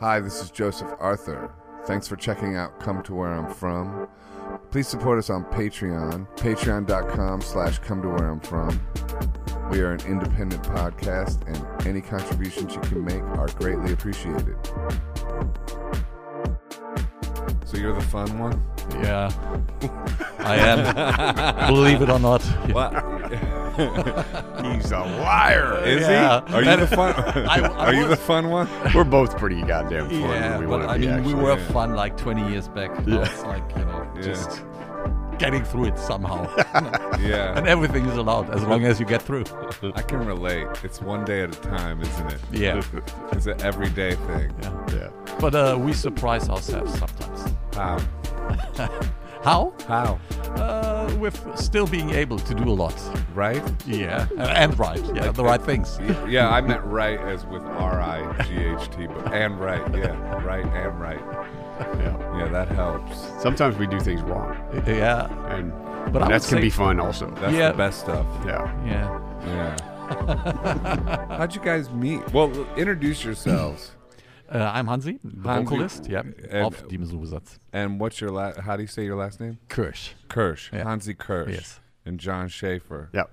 Hi, this is Joseph Arthur. Thanks for checking out Come to Where I'm From. Please support us on Patreon, patreon.com slash come to where I'm from. We are an independent podcast, and any contributions you can make are greatly appreciated. So you're the fun one? Yeah, I am. Believe it or not. What? He's a liar. Is Yeah. he? Are you the fun? I- I are you the fun one? We're both pretty goddamn fun. Yeah, we but I mean, actually. we were yeah. fun like 20 years back. Now Yeah. it's like you know, Yeah. just getting through it somehow, Yeah. and everything is allowed as long as you get through. I can relate. It's one day at a time, isn't it? Yeah, It's an everyday thing. yeah. Yeah. But uh, we surprise ourselves sometimes. How? How? How? Uh, with still being able to do a lot. Right? Yeah, and right. Yeah, the right things. Yeah, I meant right as with R I G H T, but and right. Yeah, right and right. Yeah. Yeah, that helps. Sometimes we do things wrong, Yeah, and But I that can be fun also. That's Yeah. the best stuff. Yeah. yeah. Yeah. How'd you guys meet? Well, introduce yourselves. Uh, I'm Hansi, the Hansi. vocalist. Yeah, And- of Demons and And what's your last? How do you say your last name? Kürsch. Kürsch. Yeah. Hansi Kürsch. Yes. And Jon Schaffer. Yeah.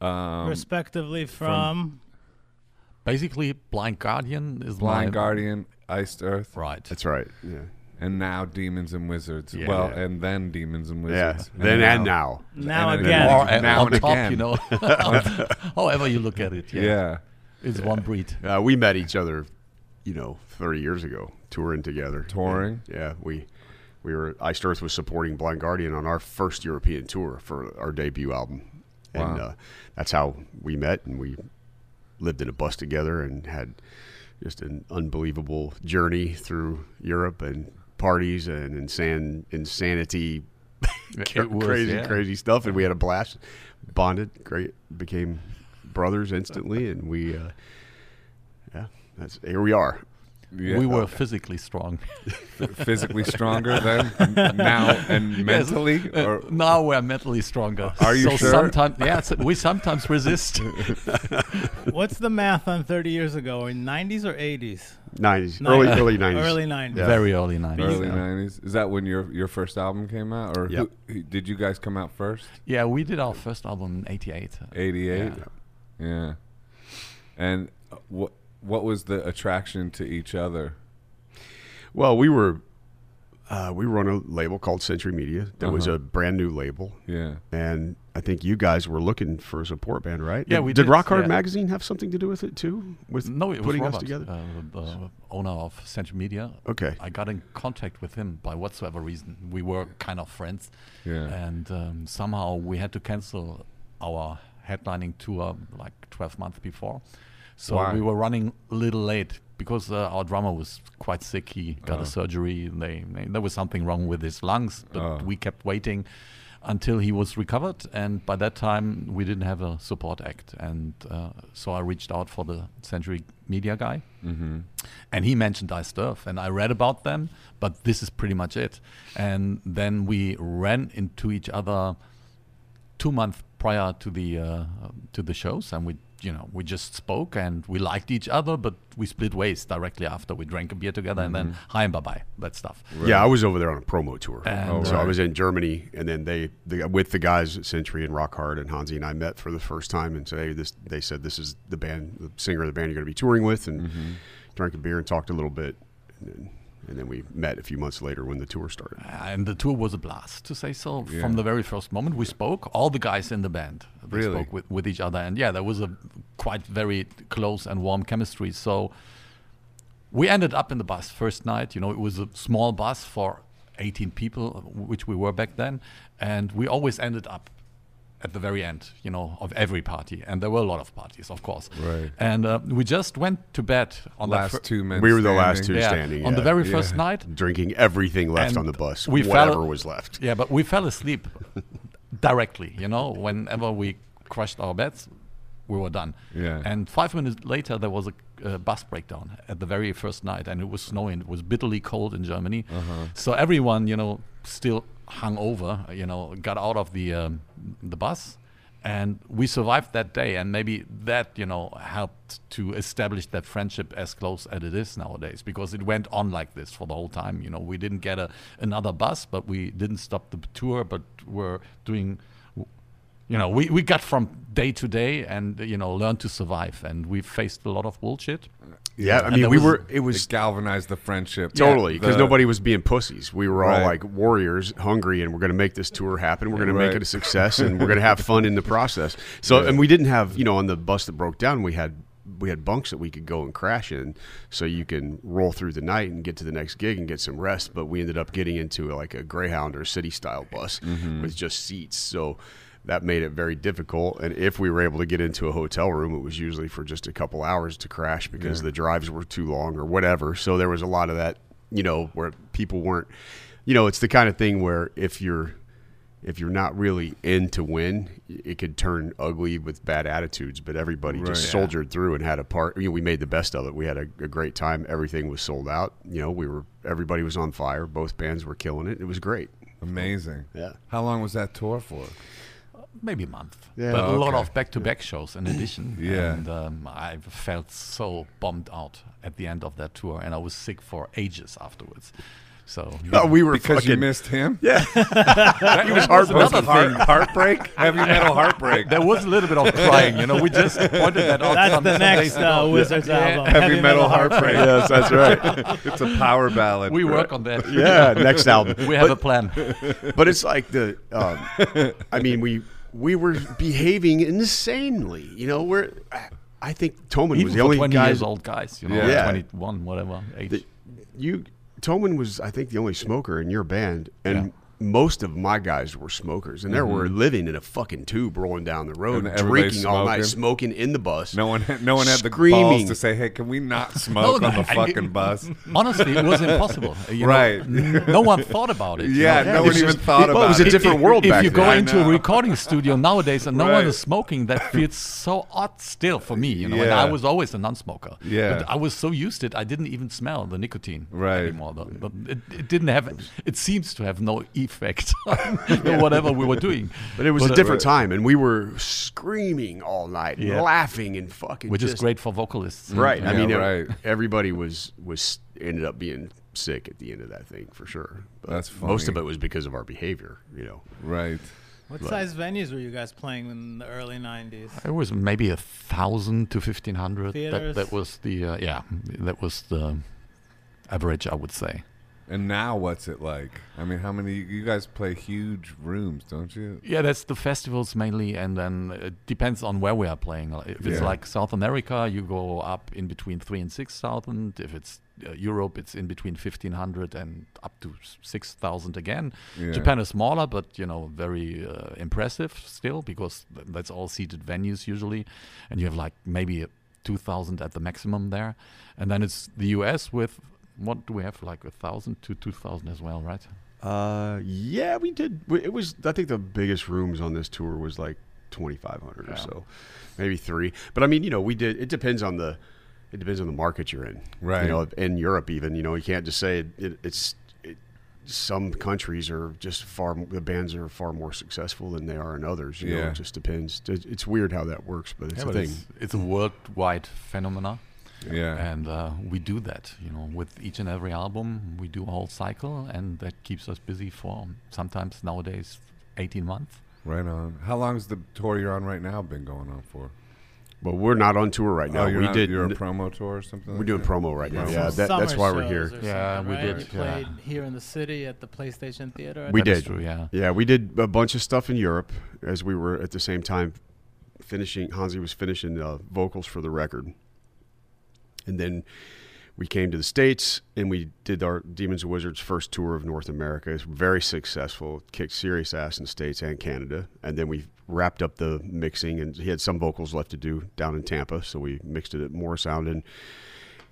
Um, respectively from, Basically, Blind Guardian is Blind my Guardian, Iced Earth, Right. That's right. Yeah. and now Demons and Wizards. Yeah. well, Yeah. and then Demons and Wizards. Yeah. Wizards. Then and now. now and again. Or uh, Now on and top, again. you know. However you look at it. Yeah. Yeah. It's one breed. Uh, we met each other, you know, 30 years ago, touring together. Touring? And, yeah. We we were Iced Earth was supporting Blind Guardian on our first European tour for our debut album, and Wow. uh, that's how we met, and we lived in a bus together and had just an unbelievable journey through Europe and parties and insan- insanity, It was, crazy, yeah. crazy stuff, and we had a blast. Bonded, great, became brothers instantly, and we, uh, that's here we are. Yeah. We were physically strong. physically stronger then now and mentally Uh, or now we're mentally stronger. Are you so sure? Sometimes, yeah, so we sometimes resist. What's the math on 30 years ago? In 90s or 80s? Nineties, Nin- early early nineties, Early 90s. Yeah. Very early 90s. early yeah. 90s is that when your your first album came out or Yep. who, did you guys come out first Yeah, we did our first album in 88. 88 Yeah. yeah, and uh, what what was the attraction to each other Well, we were uh, we were on a label called Century Media. That was Uh-huh. a brand new label, yeah and I think you guys were looking for a support band, right? Yeah, did, we did. did, Rock Hard yeah. Magazine have something to do with it too? With No, it was putting Robert, us together. Uh, the owner of Century Media. Okay. I got in contact with him by whatsoever reason. We were kind of friends. Yeah. And um, somehow we had to cancel our headlining tour like 12 months before. So Why? we were running a little late because uh, our drummer was quite sick. He got Oh. a surgery. And they, they, there was something wrong with his lungs, but Oh. we kept waiting until he was recovered. And by that time, we didn't have a support act. And uh, so I reached out for the Century Media guy. mm-hmm. And he mentioned Earth, and I read about them, but this is pretty much it. And then we ran into each other two months prior to the uh, to the shows, and we you know we just spoke and we liked each other, but we split ways directly after. We drank a beer together, and then hi and bye bye, that stuff. Yeah, I was over there on a promo tour. And, Oh, so I was in Germany, and then they, they with the guys at Century and Rock Hard and Hansi and I met for the first time, and said, hey, this. They said this is the band, the singer of the band you're going to be touring with, and Mm-hmm. drank a beer and talked a little bit, and then, and then we met a few months later when the tour started. Uh, and the tour was a blast, to say so. Yeah. From the very first moment we spoke, all the guys in the band they Really? spoke with, with each other, and yeah, there was a quite very close and warm chemistry. So we ended up in the bus first night. You know, it was a small bus for 18 people, which we were back then, and we always ended up at the very end, you know, of every party, and there were a lot of parties, of course. Right. And uh, we just went to bed on that last fir- two men We were the last two yeah, standing on the very Yeah. first night. drinking everything left And on the bus, we fell- was left. Yeah, but we fell asleep directly. You know, whenever we crushed our beds, we were done. Yeah. And five minutes later, there was a uh, bus breakdown at the very first night, and it was snowing. It was bitterly cold in Germany. Uh-huh. So everyone, you know, still hung over. You know, got out of the um, the bus, and we survived that day, and maybe that you know helped to establish that friendship as close as it is nowadays because it went on like this for the whole time. You know, we didn't get a another bus, but we didn't stop the tour, but we're doing you know, we, we got from day to day and, you know, learned to survive. And we faced a lot of bullshit. Yeah, I mean, we was- were. It It was galvanized the friendship. totally because The- nobody was being pussies. We were all Right. like warriors, hungry, and we're going to make this tour happen. We're going to make it a success, and we're going to have fun in the process. So, Yeah. and we didn't have, you know, on the bus that broke down, we had we had bunks that we could go and crash in, so you can roll through the night and get to the next gig and get some rest. But we ended up getting into like a Greyhound or city style bus Mm-hmm. with just seats, so. That made it very difficult, and if we were able to get into a hotel room, it was usually for just a couple hours to crash because Yeah. the drives were too long or whatever. So there was a lot of that, you know, where people weren't, you know, it's the kind of thing where if you're if you're not really in to win, it could turn ugly with bad attitudes. But everybody just Yeah. soldiered through and had a part. You know, we made the best of it. We had a, a great time. Everything was sold out. You know, we were everybody was on fire. Both bands were killing it. It was great. Amazing. Yeah. How long was that tour for? Maybe a month. Yeah. but a lot of back-to-back shows in addition. Yeah. And um, I felt so bummed out at the end of that tour, and I was sick for ages afterwards. So Oh, we were Because you missed him? Yeah, that was was heartbroken. another Heart, heartbreak? Heavy metal heartbreak. There was a little bit of crying, you know. We just pointed that out. That's some, the some next uh. Wizards Yeah. album. Heavy metal heartbreak. yes, that's right. it's a power ballad. We work on that. Yeah, next album. We have a plan. but it's like the um, i mean we we were behaving insanely you know we're i think Thomen Even was the only 20 guy years old guys, you know, Yeah. 21, whatever age. that you Thomen was i think the only smoker in your band and Yeah. Most of my guys were smokers and they were living in a fucking tube rolling down the road Mm-hmm. And everybody's drinking all night smoking. smoking in the bus No one, had, no one had the balls to say, "Hey, can we not smoke no, on the I- fucking bus?" Honestly, it was impossible. You Right. n- no one thought about it. you Yeah, know. no It's one even thought well, about it It was a it. different world if back you then. go into a recording studio nowadays and no one is smoking, that feels so odd still for me. You know, and I was always a non-smoker. Yeah. but I was so used to it, I didn't even smell the nicotine Right. anymore. The- But it, it didn't have. It seems to have no effect on whatever we were doing. but it was But, a uh, different time and we were screaming all night Yeah. laughing and fucking which is great for vocalists. Right. I mean, right. everybody was was ended up being sick at the end of that thing for sure. But That's most of it was because of our behavior. You know. Right. What Right. size venues were you guys playing in the early 90s? It was maybe a thousand to fifteen hundred. That, that was the uh, yeah. That was the average, I would say. And now, what's it like? I mean, how many? You guys play huge rooms, don't you? Yeah, that's the festivals mainly, and then it depends on where we are playing. If it's Yeah. like South America, you go up in between three and six thousand. If it's uh, Europe, it's in between fifteen hundred and up to six thousand again. Yeah. Japan is smaller, but you know, very uh, impressive still because th- that's all seated venues usually, and you have like maybe two thousand at the maximum there, and then it's the U.S. with what do we have like a thousand to two thousand as well, right? Uh, yeah, we did. It was. I think the biggest rooms on this tour was like twenty five hundred or so, maybe three. But I mean, you know, we did. It depends on the. It depends on the market you're in. Right. You know, in Europe, even you know, you can't just say it, it, it's. It, some countries are just far. The bands are far more successful than they are in others. You know, Yeah. it just depends. It's weird how that works, but it's yeah, a but thing. it's, it's a worldwide phenomena. Yeah. and uh, we do that you know with each and every album we do a whole cycle and that keeps us busy for sometimes nowadays 18 months right on. How long's the tour you're on right now been going on for? But we're not on tour right now. oh, you're we not, did. You're a promo tour or something. we're like doing that? promo right now. Yeah, that, that's why we're here. Yeah, we right? did, You yeah. played here in the city at the PlayStation Theater. I We think. That is did. true, yeah Yeah, we did a bunch of stuff in Europe as we were at the same time finishing. Hansi was finishing uh, vocals for the record, and then we came to the states and we did our Demons and Wizards first tour of North America. It's very successful, kicked serious ass in the states and Canada, and then we wrapped up the mixing. And he had some vocals left to do down in Tampa, so we mixed it at Morrisound,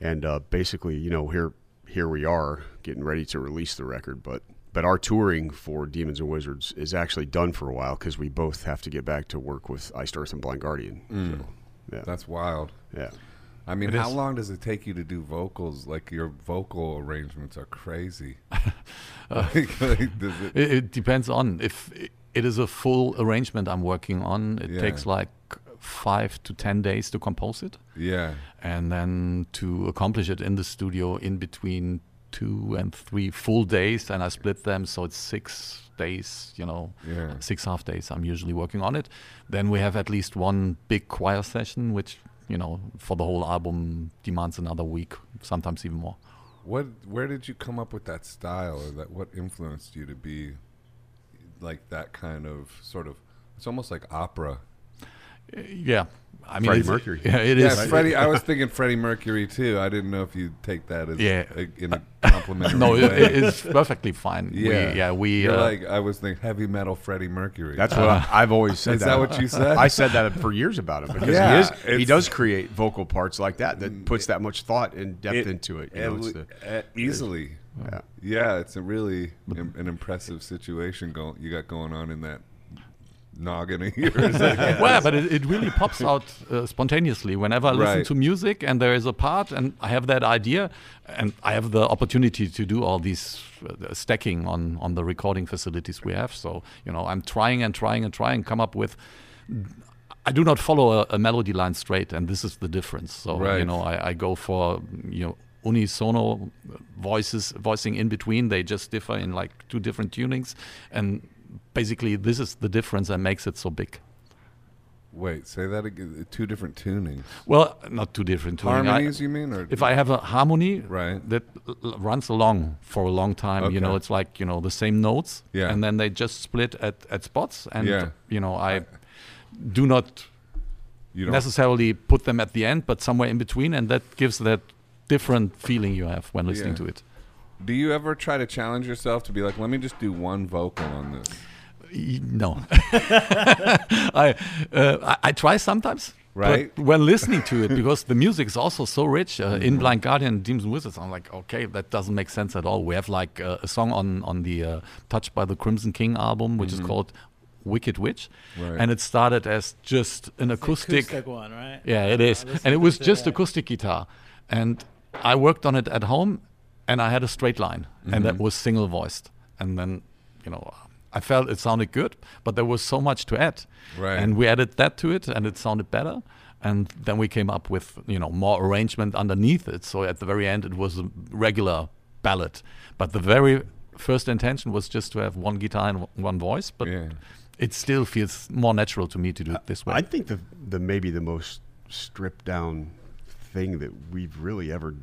and uh, basically, you know, here here we are getting ready to release the record, but. But our touring for Demons and Wizards is actually done for a while because we both have to get back to work with Iced Earth and Blind Guardian. Mm. So, yeah, That's wild. yeah. I mean, It how is. long does it take you to do vocals? Like your vocal arrangements are crazy. Uh, like, like, it? it, it depends on if it is a full arrangement I'm working on. It Yeah. takes like five to ten days to compose it, Yeah. and then to accomplish it in the studio in between two and three full days, and I split them so it's six days. You know, Yeah. six half days. I'm usually working on it. Then we have at least one big choir session, which you know for the whole album demands another week, sometimes even more. What? Where did you come up with that style, or that? What influenced you to be like that kind of sort of? It's almost like opera. Uh, Yeah, I mean, Freddie Mercury. Yeah, it yeah, is. Freddie. I was thinking Freddie Mercury too. I didn't know if you'd take that as Yeah. a, in a complimentary no, it, it is perfectly fine. yeah, we, yeah, we. You're uh, like I was thinking heavy metal Freddie Mercury. That's what I, I've always said. Is that what you said? I said that for years about him because Yeah, he is. He does create vocal parts like that that puts that much thought and depth It- into it. You know, it's the, uh, easily. yeah. Yeah, it's a really im- an impressive situation going you got going on in that noggin of yours. Well, but it, it really pops out uh, spontaneously whenever I listen Right. to music and there is a part and I have that idea and I have the opportunity to do all these uh, stacking on on the recording facilities we have. So you know, I'm trying and trying and trying come up with. I do not follow a, a melody line straight, and this is the difference. So you know, I, I go for you know unisono voices voicing in between. They just differ in like two different tunings, and basically this is the difference that makes it so big. Wait, say that again. Uh, two different tunings. Well, not two different tuning. I- Harmonies, you mean? Or if I have a harmony Right. that runs along for a long time, you know, it's like you know the same notes, Yeah. and then they just split at, at spots, and Yeah. you know I do not necessarily put them at the end, but somewhere in between, and that gives that different feeling you have when listening Yeah. to it. Do you ever try to challenge yourself to be like, let me just do one vocal on this? No, I, uh, I I try sometimes. Right. But when listening to it, because the music is also so rich uh, in Blind Guardian, and Demons and Wizards, I'm like, okay, that doesn't make sense at all. We have like uh, a song on on the uh, Touched by the Crimson King album, which is called Wicked Witch, Right. and it started as just an acoustic. acoustic one, right? Yeah, it is, and it was just that. acoustic guitar, and I worked on it at home, and I had a straight line, and that mm-hmm. was single voiced, and then you know. I felt it sounded good, but there was so much to add, Right. and we added that to it, and it sounded better. And then we came up with you know more arrangement underneath it. So at the very end, it was a regular ballad. But the very first intention was just to have one guitar and w- one voice. But Yeah. it still feels more natural to me to do it this way. I think the the maybe the most stripped down thing that we've really ever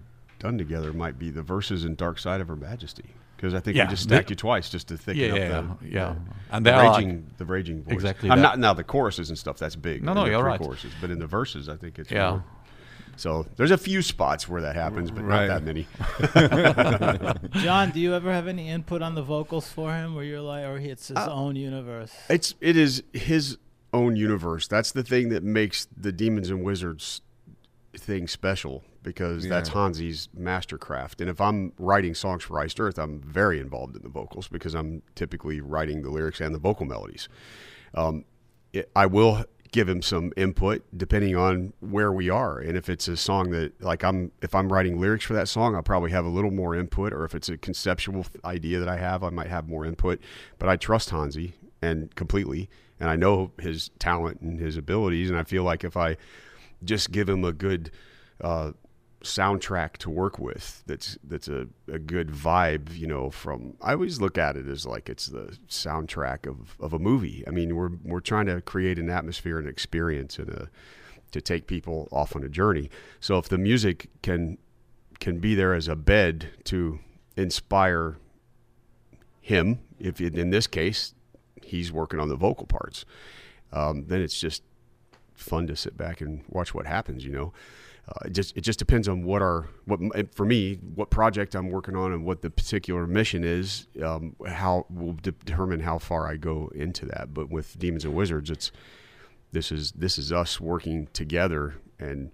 done together might be the verses in Dark Side of Her Majesty. Because I think Yeah, we just the- stacked you twice just to thicken Yeah, up yeah, the, yeah, yeah. the, And the there are, like- raging the raging voice. Exactly I'm that. not now the choruses and stuff. That's big. No, no, the you're right. Choruses, but in the verses, I think it's Yeah. more. So there's a few spots where that happens, but Right. not that many. John, do you ever have any input on the vocals for him, where you're like, or it's his Uh, own universe? It's it is his own universe. That's the thing that makes the Demons and Wizards thing special because that's Yeah. Hansi's mastercraft. And if I'm writing songs for Iced Earth, I'm very involved in the vocals because I'm typically writing the lyrics and the vocal melodies. Um, it, I will give him some input depending on where we are and if it's a song that like i'm if i'm writing lyrics for that song i'll probably have a little more input or if it's a conceptual idea that i have i might have more input but i trust hansi and completely and i know his talent and his abilities and i feel like if i just give him a good uh, soundtrack to work with that's that's a, a good vibe you know from i always look at it as like it's the soundtrack of, of a movie i mean we're we're trying to create an atmosphere and experience and a to take people off on a journey so if the music can can be there as a bed to inspire him if in in this case he's working on the vocal parts um, then it's just fun to sit back and watch what happens. You know, uh, it just it just depends on what our what for me what project I'm working on and what the particular mission is. Um, how will de- determine how far I go into that. But with Demons and Wizards, it's this is this is us working together and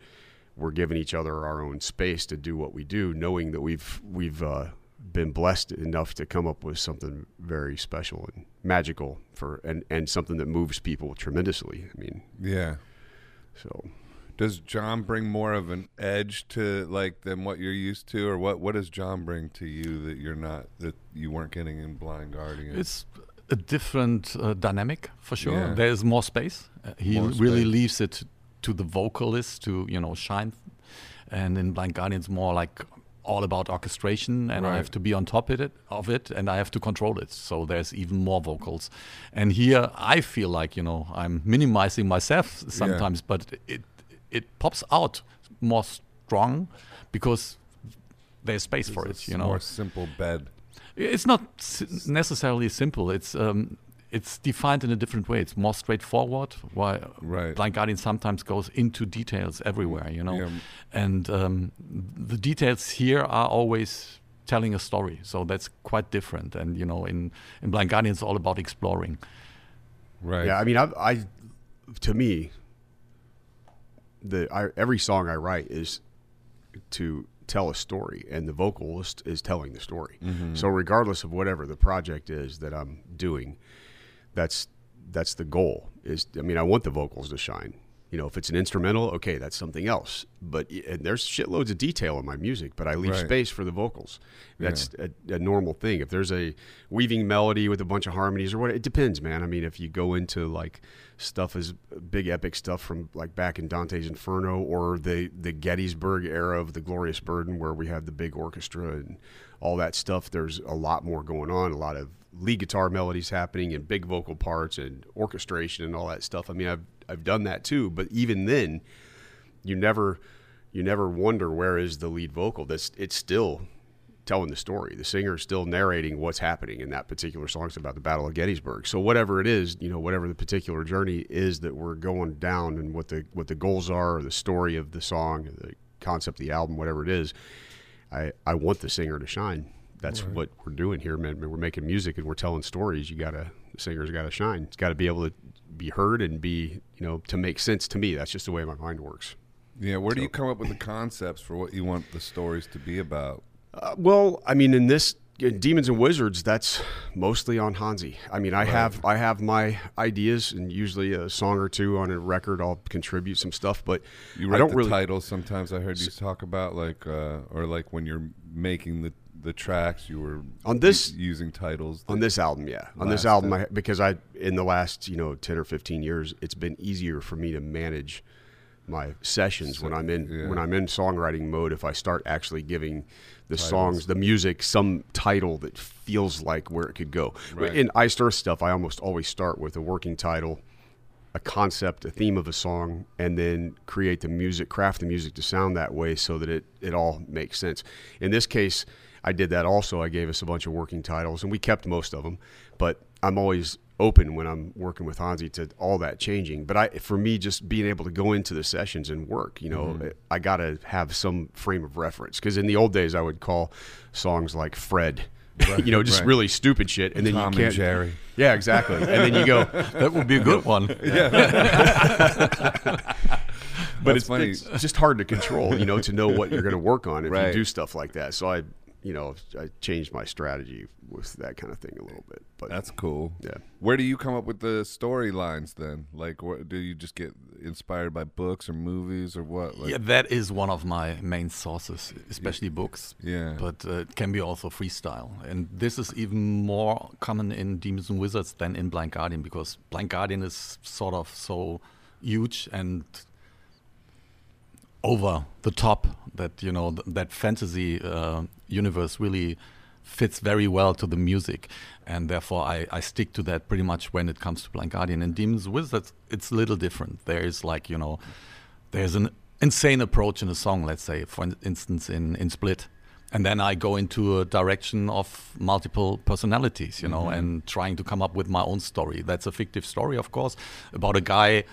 we're giving each other our own space to do what we do, knowing that we've we've uh, been blessed enough to come up with something very special and magical for and and something that moves people tremendously. I mean, Yeah. so Does John bring more of an edge to like than what you're used to, or what? What does John bring to you that you're not that you weren't getting in Blind Guardian? It's a different uh, dynamic for sure. Yeah. There is more space. Uh, he More really space. leaves it to the vocalist to you know shine, and in Blind Guardian it's more like all about orchestration, and I have to be on top of it, of it, and I have to control it. So there's even more vocals, and here I feel like you know I'm minimizing myself sometimes, but it it pops out more strong because there's space for It's it. You know, more simple bed. it's not s- necessarily simple. It's um, it's defined in a different way. It's more straightforward. Why Right. Blind Guardian sometimes goes into details everywhere, you know, Yeah. and um, the details here are always telling a story. So that's quite different. And you know, in in Blind Guardian, it's all about exploring. Right. Yeah, I mean, I, I to me, the I, every song I write is to tell a story, and the vocalist is telling the story. Mm-hmm. So regardless of whatever the project is that I'm doing, that's that's the goal. Is I mean, I want the vocals to shine. You know, if it's an instrumental, okay, that's something else. But and there's shitloads of detail in my music, but I leave Right. space for the vocals. That's a, a normal thing. If there's a weaving melody with a bunch of harmonies or what, it depends, man. I mean, if you go into like stuff as big epic stuff from like back in Dante's Inferno or the the Gettysburg era of the Glorious Burden, where we have the big orchestra and all that stuff, there's a lot more going on. A lot of lead guitar melodies happening and big vocal parts and orchestration and all that stuff. I mean, I've I've done that too, but even then, you never you never wonder where is the lead vocal. That's it's still telling the story. The singer is still narrating what's happening in that particular song. It's about the Battle of Gettysburg. So whatever it is, you know, whatever the particular journey is that we're going down, and what the what the goals are, or the story of the song, or the concept of the album, whatever it is, I I want the singer to shine. That's what we're doing here, man. We're making music and we're telling stories. You gotta the singer's got to shine. It's got to be able to be heard and be you know to make sense to me. That's just the way my mind works. Yeah. Where do you come up with the concepts for what you want the stories to be about? Uh, well, I mean, in this in Demons and Wizards, that's mostly on Hansi. I mean, I have I have my ideas, and usually a song or two on a record, I'll contribute some stuff. But You I write don't the really. titles. Sometimes I heard you talk about like, uh, or like when you're making the the tracks, you were On this- u- using titles. On this album, yeah. On this album. I, because I in the last you know ten or fifteen years, it's been easier for me to manage my sessions when I'm in yeah. when I'm in songwriting mode. If I start actually giving the Titles. songs, the music, some title that feels like where it could go. Right. In Iced Earth stuff, I almost always start with a working title, a concept, a theme of a song, and then create the music, craft the music to sound that way so that it, it all makes sense. In this case, I did that also. I gave us a bunch of working titles, and we kept most of them. But I'm always open when I'm working with Hansi to all that changing. But I, for me, just being able to go into the sessions and work, you know, mm-hmm. I got to have some frame of reference. Because in the old days, I would call songs like Fred. you know, just right. really stupid shit, and then Tom you and can't. Jerry. Yeah, exactly. And then you go, That would be a good one. but it's, funny. it's just hard to control, you know, to know what you're going to work on if Right. you do stuff like that. So I, you know, I changed my strategy with that kind of thing a little bit. But That's cool. yeah. Where do you come up with the storylines then? Like, what, do you just get inspired by books or movies or what? Like, yeah, that is one of my main sources, especially books. Yeah. But uh, it can be also freestyle. And this is even more common in Demons and Wizards than in Blind Guardian because Blind Guardian is sort of so huge and over the top that, you know, th- that fantasy uh, universe really fits very well to the music. And therefore, I, I stick to that pretty much when it comes to Blind Guardian. And Demons Wizards, it's a little different. There is like, you know, there's an insane approach in a song, let's say, for instance, in, in Split. And then I go into a direction of multiple personalities, you know, mm-hmm. and trying to come up with my own story. That's a fictive story, of course, about a guy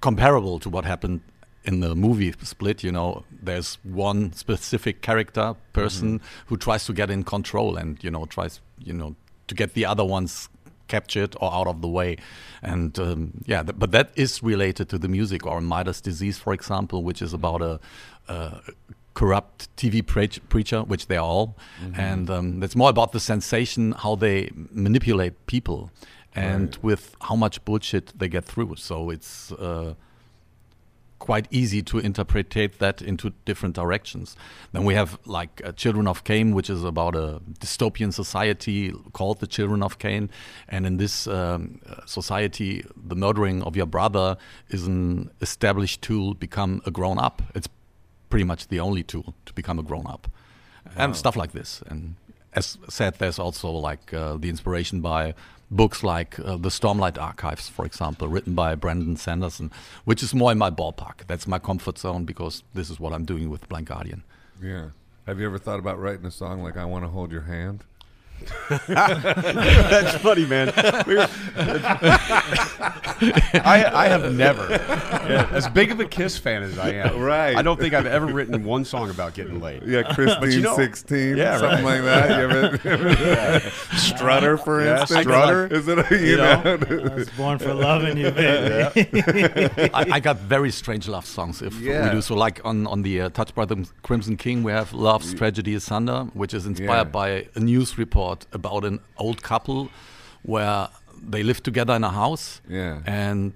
comparable to what happened in the movie Split. You know, there's one specific character, person who tries to get in control and, you know, tries, you know, to get the other ones captured or out of the way. And um, yeah, th- but that is related to the music or Midas disease, for example, which is about a, a corrupt TV preach- preacher, which they are all. And um, it's more about the sensation, how they manipulate people and with how much bullshit they get through. So it's. Uh, quite easy to interpret that into different directions. Then we have like uh, Children of Cain, which is about a dystopian society called the Children of Cain, and in this um, uh, society, the murdering of your brother is an established tool become a grown up. It's pretty much the only tool to become a grown up, and stuff like this. And as said, there's also like uh, the inspiration by books like uh, the Stormlight Archives, for example, written by Brandon Sanderson, which is more in my ballpark. That's my comfort zone because this is what I'm doing with Blind Guardian. Yeah. Have you ever thought about writing a song like "I Want to Hold Your Hand"? That's funny, man. We were- I, I have never, yeah, as big of a Kiss fan as I am, Right. I don't think I've ever written one song about getting laid. Yeah, Christine you know- sixteen, Yeah, something like that. You ever, Strutter, for Yeah, instance. Strutter. Is it? You, You know. know? I was born for loving you, baby. I, I got very strange love songs if Yeah. we do so. Like on on the uh, Touched by the Crimson King, we have "Love's Tragedy is Thunder," which is inspired Yeah. by a news report about an old couple where they lived together in a house, Yeah. and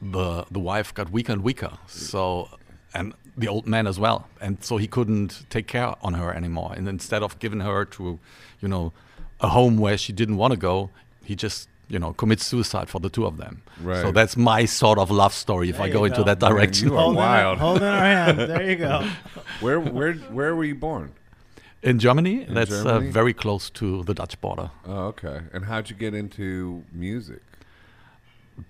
the the wife got weaker and weaker. So and the old man as well, and so he couldn't take care on her anymore. And instead of giving her to, you know, a home where she didn't want to go, he just you know commits suicide for the two of them. right. So that's my sort of love story if There I you go into go. that Man, direction. you are holding, our, wild. holding our hand. There you go. Where, where, where were you born? In Germany, that's Germany? Uh, very close to the Dutch border. Oh, okay. And how'd you get into music?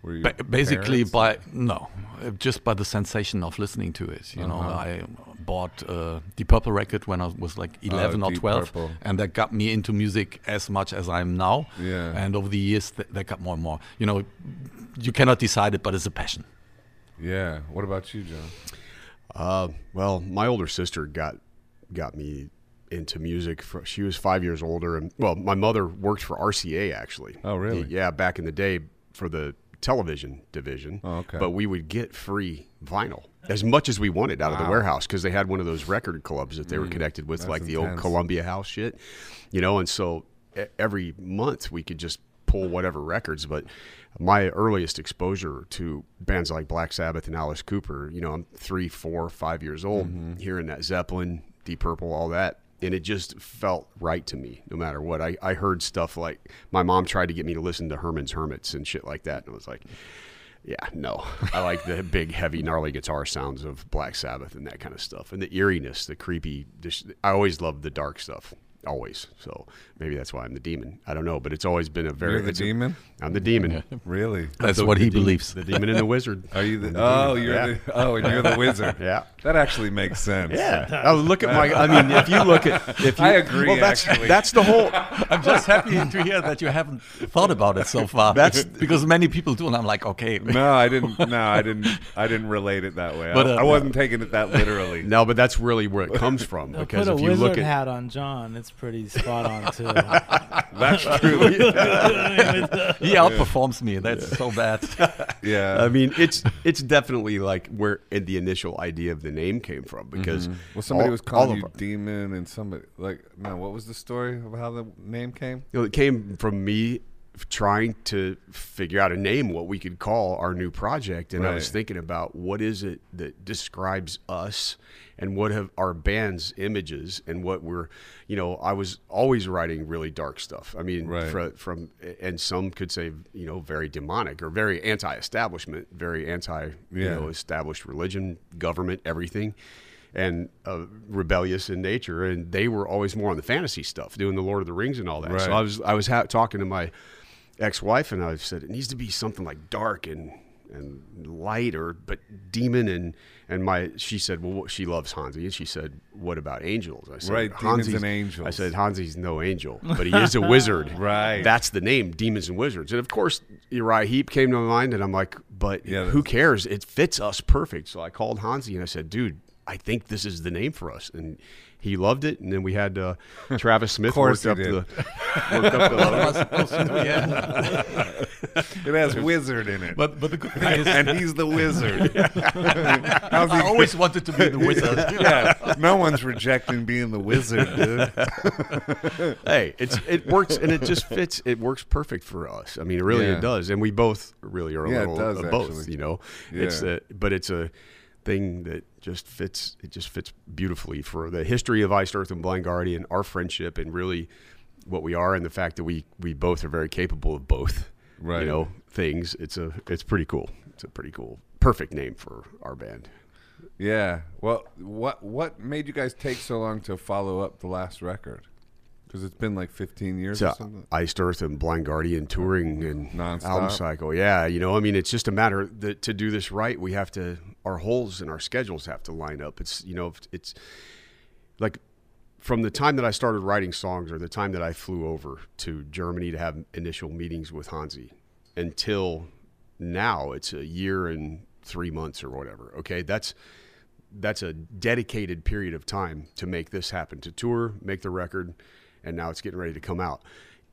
Were you Ba- basically, parents? by no, uh, just by the sensation of listening to it. You know, Uh-huh. I bought uh, the Purple record when I was like 11 or Deep 12, Purple. and that got me into music as much as I am now. Yeah. And over the years, th- that got more and more. You know, you cannot decide it, but it's a passion. Yeah. What about you, John? Uh, well, my older sister got got me into music. For, she was five years older, and well, my mother worked for RCA actually. Oh, really? Yeah, back in the day for the television division. Oh, okay. But we would get free vinyl as much as we wanted out of the warehouse because they had one of those record clubs that they were connected with, Mm, like the old. Columbia House shit, you know. And so every month we could just pull whatever records. But my earliest exposure to bands like Black Sabbath and Alice Cooper, you know, I'm three, four, five years old, Mm-hmm. hearing that Zeppelin, Deep Purple, all that. And it just felt right to me, no matter what. I, I heard stuff like my mom tried to get me to listen to Herman's Hermits and shit like that. And I was like, yeah, no. I like the big, heavy, gnarly guitar sounds of Black Sabbath and that kind of stuff. And the eeriness, the creepy. I always loved the dark stuff. Always. So maybe that's why I'm the demon. I don't know. But it's always been a very. You're the demon? I'm the demon. Really? That's The- what the he demon- believes. The demon and the wizard. Are you the? The Oh, demon. you're Yeah. the. Oh, and you're the wizard. Yeah. That actually makes sense. Yeah. Oh, look at my. I mean, if you look at, if you, I agree, Well, that's actually. that's the whole. I'm just happy to hear that you haven't thought about it so far. That's- because many people do, and I'm like, okay, No, I didn't. No, I didn't. I didn't relate it that way. But, I, uh, I wasn't taking it that literally. No, but that's really where it comes from. Because put a if you wizard look at, hat on John. It's pretty spot on too. That's true. he outperforms me. That's so bad. Yeah. I mean, it's it's definitely like where eh, the initial idea of the name came from because mm-hmm. well, somebody all- was all calling you our- demon, and somebody like man, What was the story of how the name came? you know, it came from me trying to figure out a name what we could call our new project. And I was thinking about what is it that describes us and what have our band's images and what we're you know I was always writing really dark stuff. I mean Right. fro- from and some could say you know very demonic or very anti-establishment very anti you know established religion government everything and uh, rebellious in nature, and they were always more on the fantasy stuff, doing the Lord of the Rings and all that. So I was I was ha- talking to my ex-wife, and I've said it needs to be something like dark and and light, or but demon and and my she said well she loves Hansi, and she said what about angels? I said Right, demons "Hansi's-" and angels. I said Hansi's no angel, but he is a wizard. Right. that's the name, demons and wizards, and of course Uriah Heep came to my mind, and I'm like, but Yeah, who cares? It fits us perfect. So I called Hansi and I said, dude, I think this is the name for us. And he loved it. And then we had uh, Travis Smith worked up did. the worked up the yeah. It has wizard in it, But but the good thing is, and he's the wizard. How's I he? always wanted to be the wizard. yeah, no one's rejecting being the wizard, dude. hey, it's it works and it just fits. It works perfect for us. I mean, really, Yeah. it does. And we both really are a Yeah, it little does, of both. actually. You know, it's Yeah. a but it's a thing that just fits. It just fits beautifully for the history of Iced Earth and Blind Guardian, our friendship, and really what we are, and the fact that we we both are very capable of both. Right. You know things. It's a it's pretty cool. It's a pretty cool, perfect name for our band. Yeah. Well, what what made you guys take so long to follow up the last record? Because it's been like 15 years or something. Iced Earth and Blind Guardian touring and Nonstop. album cycle. Yeah, you know, I mean, it's just a matter that to do this right, we have to our holes and our schedules have to line up. It's you know, it's like from the time that I started writing songs or the time that I flew over to Germany to have initial meetings with Hansi until now, it's a year and three months or whatever. Okay, that's that's a dedicated period of time to make this happen to tour make the record and now it's getting ready to come out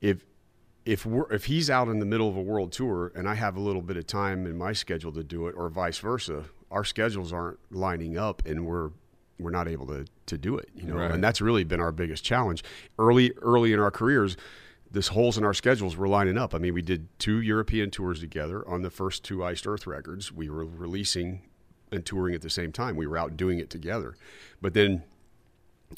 if if we're if he's out in the middle of a world tour and i have a little bit of time in my schedule to do it or vice versa our schedules aren't lining up and we're we're not able to to do it you know Right. and that's really been our biggest challenge early early in our careers this holes in our schedules were lining up. I mean, we did two European tours together on the first two Iced Earth records. We were releasing and touring at the same time. We were out doing it together. But then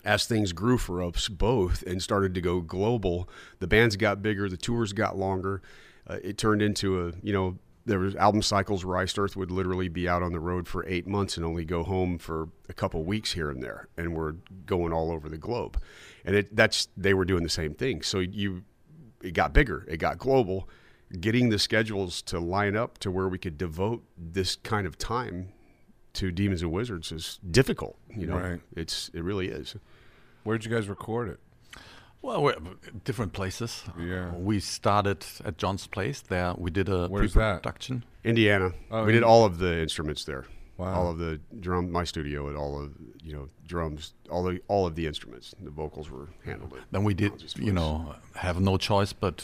as things grew for us both and started to go global, the bands got bigger, the tours got longer. Uh, it turned into a, you know, there was album cycles where Iced Earth would literally be out on the road for eight months and only go home for a couple weeks here and there, and we're going all over the globe. And it that's they were doing the same thing. So you, it got bigger, it got global. Getting the schedules to line up to where we could devote this kind of time to Demons and Wizards is difficult. You know, Right. it's it really is. Where'd you guys record it? Well, we're different places. Yeah. We started at John's place. There, we did a Where's pre-production. Indiana. Oh, we did all of the instruments there. Wow. All of the drum, my studio, and all of you know drums, all the all of the instruments. The vocals were handled. Then we did, you know, have no choice but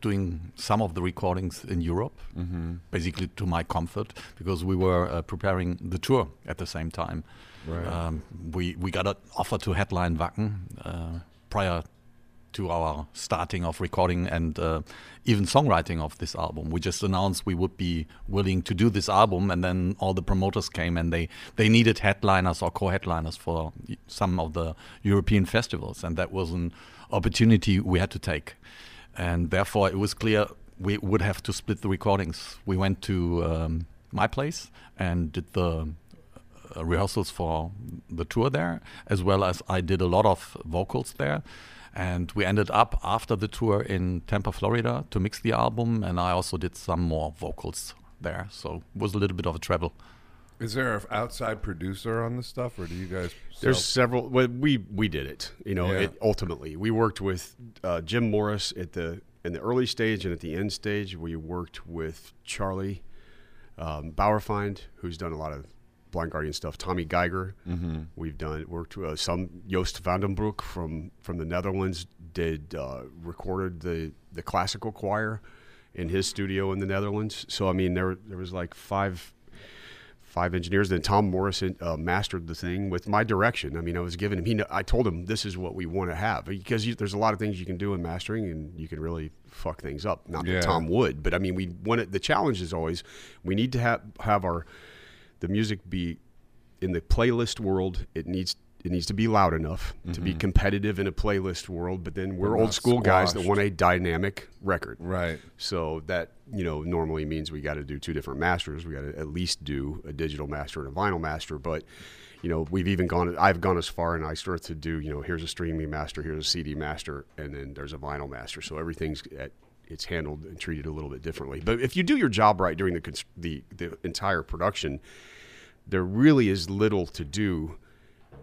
doing some of the recordings in Europe, Mm-hmm. basically to my comfort, because we were uh, preparing the tour at the same time. Right. Um, we we got an offer to headline Wacken uh, prior to our starting of recording and uh, even songwriting of this album. We just announced we would be willing to do this album, and then all the promoters came and they they needed headliners or co-headliners for some of the European festivals, and that was an opportunity we had to take. And therefore, it was clear we would have to split the recordings. We went to um, my place and did the uh, rehearsals for the tour there, as well as I did a lot of vocals there. And we ended up after the tour in Tampa, Florida to mix the album, and I also did some more vocals there. So it was a little bit of a travel. Is there an outside producer on this stuff, or do you guys? There's several. Well, we we did it. You know, Yeah. it, ultimately we worked with uh, Jim Morris at the in the early stage and at the end stage. We worked with Charlie um, Bauerfeind, who's done a lot of Blind Guardian stuff. Tommy Geiger. Mm-hmm. We've done worked with uh, some Joost van den Broek from from the Netherlands did uh, recorded the the classical choir in his studio in the Netherlands. So I mean there there was like five five engineers. Then Tom Morrison uh, mastered the thing with my direction. I mean I was giving him he I told him this is what we want to have because you, there's a lot of things you can do in mastering and you can really fuck things up. Not Yeah. that Tom would, but I mean we want it, the challenge is always we need to have have our the music be in the playlist world. It needs it needs to be loud enough to be competitive in a playlist world. But then we're But old school guys that want a dynamic record. Right. So that you know normally means we got to do two different masters. We got to at least do a digital master and a vinyl master. But you know we've even gone. I've gone as far in Iced Earth to do you know here's a streaming master, here's a CD master, and then there's a vinyl master. So everything's at it's handled and treated a little bit differently. But if you do your job right during the the the entire production, there really is little to do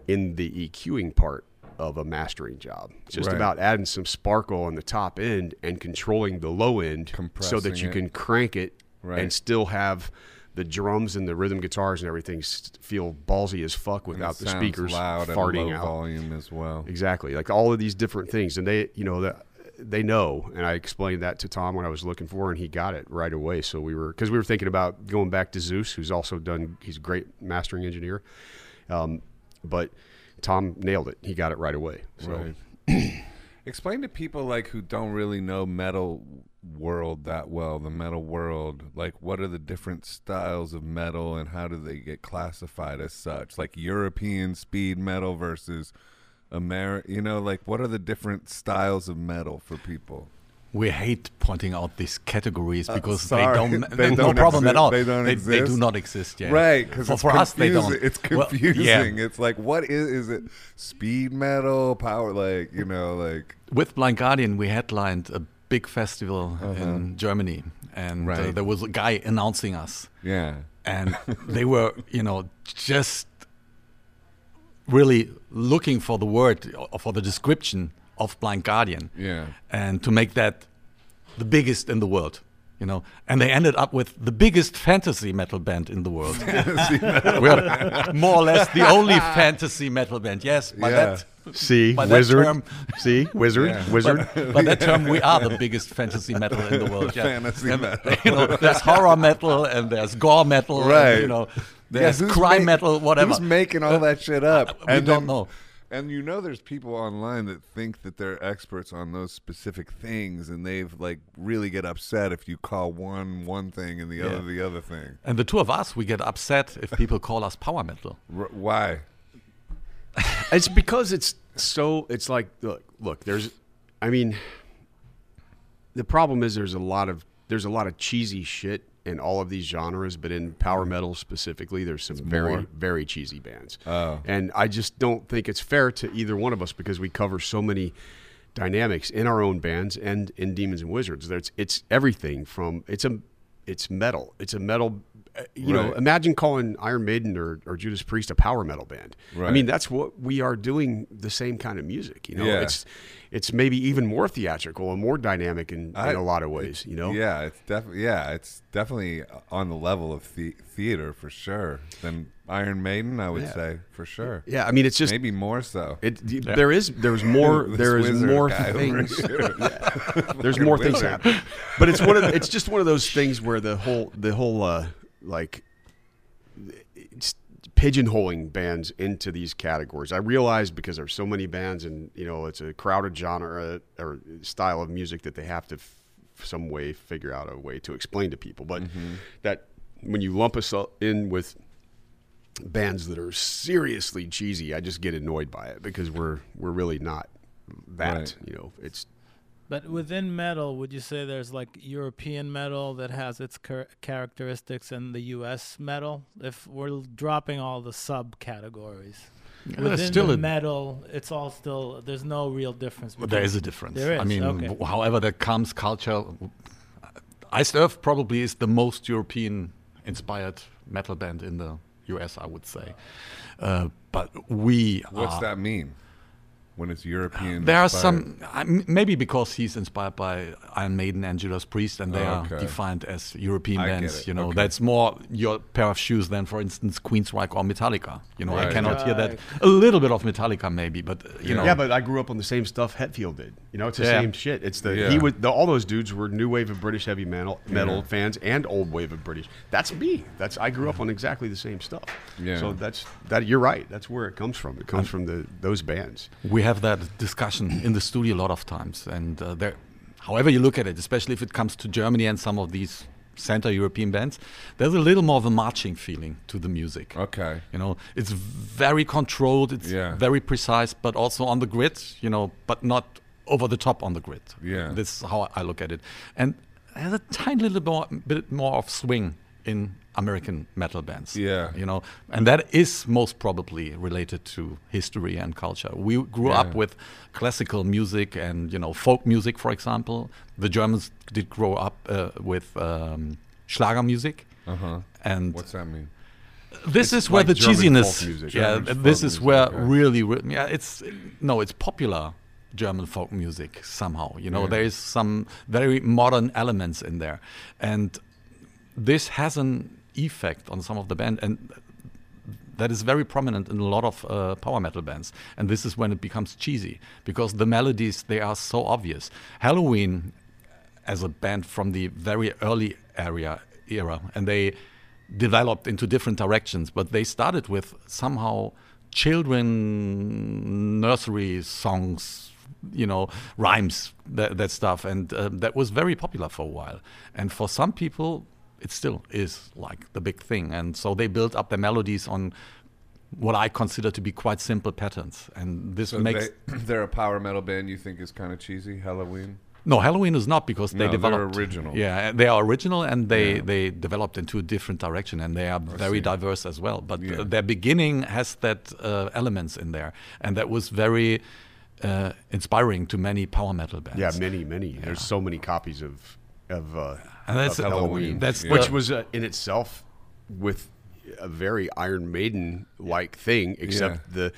in the EQing part of a mastering job. It's just Right. about adding some sparkle on the top end and controlling the low end so that you it. can crank it Right. and still have the drums and the rhythm guitars and everything feel ballsy as fuck without the speakers loud farting at a low out. volume as well. Exactly. Like all of these different things. And they, you know, that they know. And I explained that to Tom when I was looking for, and he got it right away. So we were, because we were thinking about going back to Zeuss, who's also done, he's a great mastering engineer. Um, but Tom nailed it. He got it right away. So Right. Explain to people like who don't really know metal world that well, the metal world, like what are the different styles of metal and how do they get classified as such? Like European speed metal versus American, you know, like what are the different styles of metal for people? We hate pointing out these categories Uh, because sorry. they don't. They no don't problem at exist- all. they don't they, they do not exist yet. Right, because for, us they don't. It's Well, confusing. yeah. It's like what is is it? Speed metal, power, like you know, like With Blind Guardian, we headlined a big festival in Germany, and uh, Uh-huh. There was a guy announcing us, yeah, and they were, you know, just really looking for the word or for the description of Blind Guardian, yeah. and to make that the biggest in the world. You know, and they ended up with the biggest fantasy metal band in the world. we are more or less the only fantasy metal band. Yes, by Yeah. that See, By that wizard. term- See, wizard, Yeah. wizard. by that term, we are the biggest fantasy metal in the world. Yeah. Fantasy And, metal. You know, there's horror metal and there's gore metal. and, Right. you know, there's who's crime ma- metal, whatever. Who's making all uh, that shit uh, up? we don't know. And you know, there's people online that think that they're experts on those specific things, and they've like really get upset if you call one one thing and the other the other thing. and the two of us, we get upset if people call us power metal. R- why? It's because it's so. It's like look, look. There's, I mean, the problem is there's a lot of there's a lot of cheesy shit in all of these genres, but in power metal specifically, there's some very more. very cheesy bands. Oh. and I just don't think it's fair to either one of us because we cover so many dynamics in our own bands and in Demons and Wizards. There's it's everything from it's a it's metal. It's a metal. uh, You know, imagine calling Iron Maiden or, or Judas Priest a power metal band. I mean, that's what we are doing. The same kind of music. You know, Yeah. it's it's maybe even more theatrical and more dynamic in, I- in a lot of ways. You know, Yeah, it's definitely yeah, it's definitely on the level of the- theater for sure than Iron Maiden. I would Yeah. say for sure. yeah. I mean, it's just Maybe more so. It, there is there's more there is more things here. Yeah. there's more things wizard. happening but it's one of the, it's just one of those things where the whole the whole uh like it's pigeonholing bands into these categories I realize because there's so many bands and you know it's a crowded genre uh, or style of music that they have to f- some way figure out a way to explain to people but Mm-hmm. that when you lump us in with bands that are seriously cheesy, I just get annoyed by it because we're we're really not that. Right. You know, it's But within metal, would you say there's like European metal that has its char- characteristics and the U.S. metal? If we're dropping all the subcategories, there's within still the a- metal, it's all still. There's no real difference. But there between- is a difference. There I mean, okay. w- however that comes culture. Iced Earth probably is the most European inspired metal band in the US, I would say. Uh, but we What's are, that mean? When it's European, There are some, maybe because he's inspired by Iron Maiden and Judas Priest, and they Oh, are defined as European I bands. You know, okay. that's more your pair of shoes than, for instance, Queensryche or Metallica. You know, I Right. cannot hear that. A little bit of Metallica, maybe, but you Yeah. know, yeah, but I grew up on the same stuff Hetfield did. You know, it's the Yeah. same shit. It's the Yeah. he would the, all those dudes were new wave of British heavy metal metal Yeah. fans and old wave of British. That's me. That's I grew up on exactly the same stuff. Yeah. So that's that. You're right. That's where it comes from. It comes from the those bands. we have that discussion in the studio a lot of times, and uh, there, however you look at it, especially if it comes to Germany and some of these Central European bands, there's a little more of a marching feeling to the music. Okay. You know, it's very controlled, it's Yeah. very precise, but also on the grid. You know, but not over the top on the grid. Yeah. this is how I look at it, and there's a tiny little more, bit more of swing in American metal bands. Yeah. you know, and that is most probably related to history and culture. We grew Yeah. up with classical music and you know folk music, for example. The Germans did grow up uh, with um, Schlager music, Uh huh. and What's that mean? this is where like the German cheesiness. music. yeah, German this is music, where okay. really, re- yeah, it's no, it's popular German folk music somehow. You know, Yeah. there is some very modern elements in there, and this has an effect on some of the band and. That is very prominent in a lot of uh, power metal bands, and this is when it becomes cheesy because the melodies they are so obvious. Helloween, as a band from the very early area era, and they developed into different directions. But they started with somehow children nursery songs you know, rhymes, that, that stuff, and uh, that was very popular for a while. And for some people, it still is like the big thing, and so they build up their melodies on what I consider to be quite simple patterns, and this So makes they, they're a power metal band you think is kind of cheesy, Helloween? no Helloween is not because No, they they're developed original. Yeah, they are original, and they Yeah. they developed into a different direction, and they are very see. diverse as well. But Yeah. uh, their beginning has that uh, elements in there, and that was very uh, inspiring to many power metal bands. Yeah, many, many. There's so many copies of of, uh, And that's- of Helloween, that's which was uh, in itself with a very Iron Maiden like thing, except Yeah. the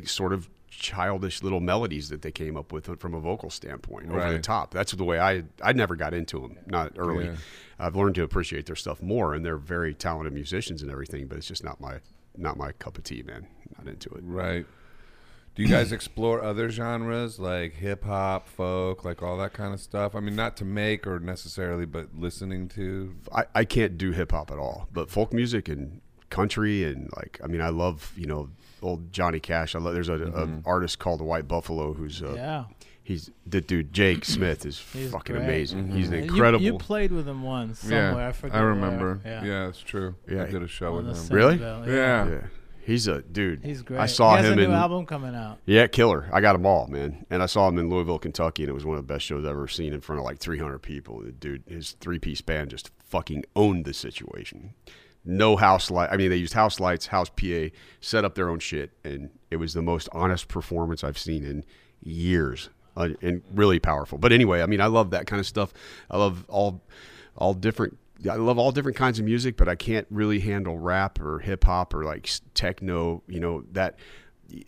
the sort of childish little melodies that they came up with from a vocal standpoint over the top. That's the way I I never got into them. Not early. Yeah. I've learned to appreciate their stuff more, and they're very talented musicians and everything. But it's just not my not my cup of tea, man. Not into it. Right. Do you guys explore other genres like hip hop, folk, like all that kind of stuff? I mean, not to make or necessarily, but listening to. I, I can't do hip hop at all, but folk music and country and like I mean I love you know old Johnny Cash. I love there's a, Mm-hmm. artist called the White Buffalo who's uh, Yeah. he's the dude Jake Smith is He's fucking great. amazing. Mm-hmm. He's an And you- incredible. You, played with him once somewhere. I yeah, forget I where. remember. Yeah. Yeah, it's true. Yeah. I did a show On with him. Really? bill, Yeah. yeah, he's a dude. He's great. I saw he has him a in new album coming out. yeah killer. I got them all man, and I saw him in Louisville, Kentucky, and it was one of the best shows I've ever seen in front of like 300 people. The dude, his three piece band just fucking owned the situation. no house light. I mean, they used house lights, house PA, set up their own shit, and it was the most honest performance I've seen in years, uh, and really powerful. But anyway, I mean, I love that kind of stuff. I love all all different. I love all different kinds of music, but I can't really handle rap or hip hop or like techno. You know that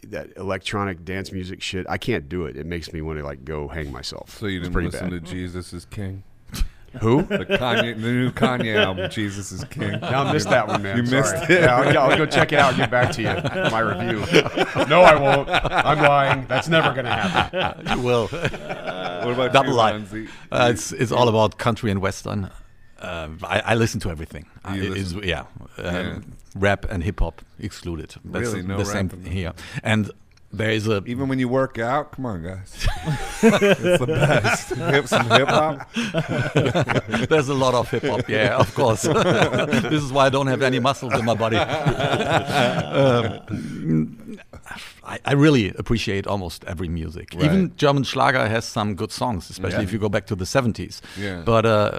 that electronic dance music shit. I can't do it. It makes me want to like go hang myself. So you It's didn't pretty listen bad. to Jesus is King? Who? The Kanye, the new Kanye album, Jesus is King. No, I missed that one, man. You Sorry. missed it. Yeah, I'll, I'll go check it out and get back to you. My review. No, I won't. I'm lying. That's never going to happen. you will. What about Double you, lie. Uh, it's it's all about country and western. Uh, I, I listen to everything. You it is- listen- yeah, um, Yeah. rap and hip hop excluded. That's Really? No the same here. And there is a Even when you work out, come on, guys. it's the best. Hip, some hip hop. there's a lot of hip hop. Yeah, of course. this is why I don't have any muscles in my body. Um, I, I really appreciate almost every music. Right. Even German Schlager has some good songs, especially Yeah. if you go back to the 70s. Yeah. But uh,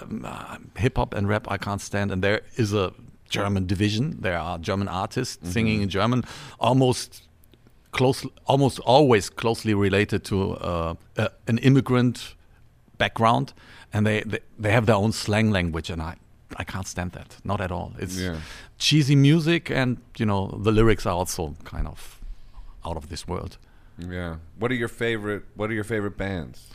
hip hop and rap I can't stand. And there is a German division. There are German artists Mm-hmm. singing in German, almost close, almost always closely related to uh, uh, an immigrant background, and they, they they have their own slang language, and I I can't stand that, not at all. It's Yeah. cheesy music, and you know the lyrics are also kind of out of this world. Yeah. What are your favorite? What are your favorite bands?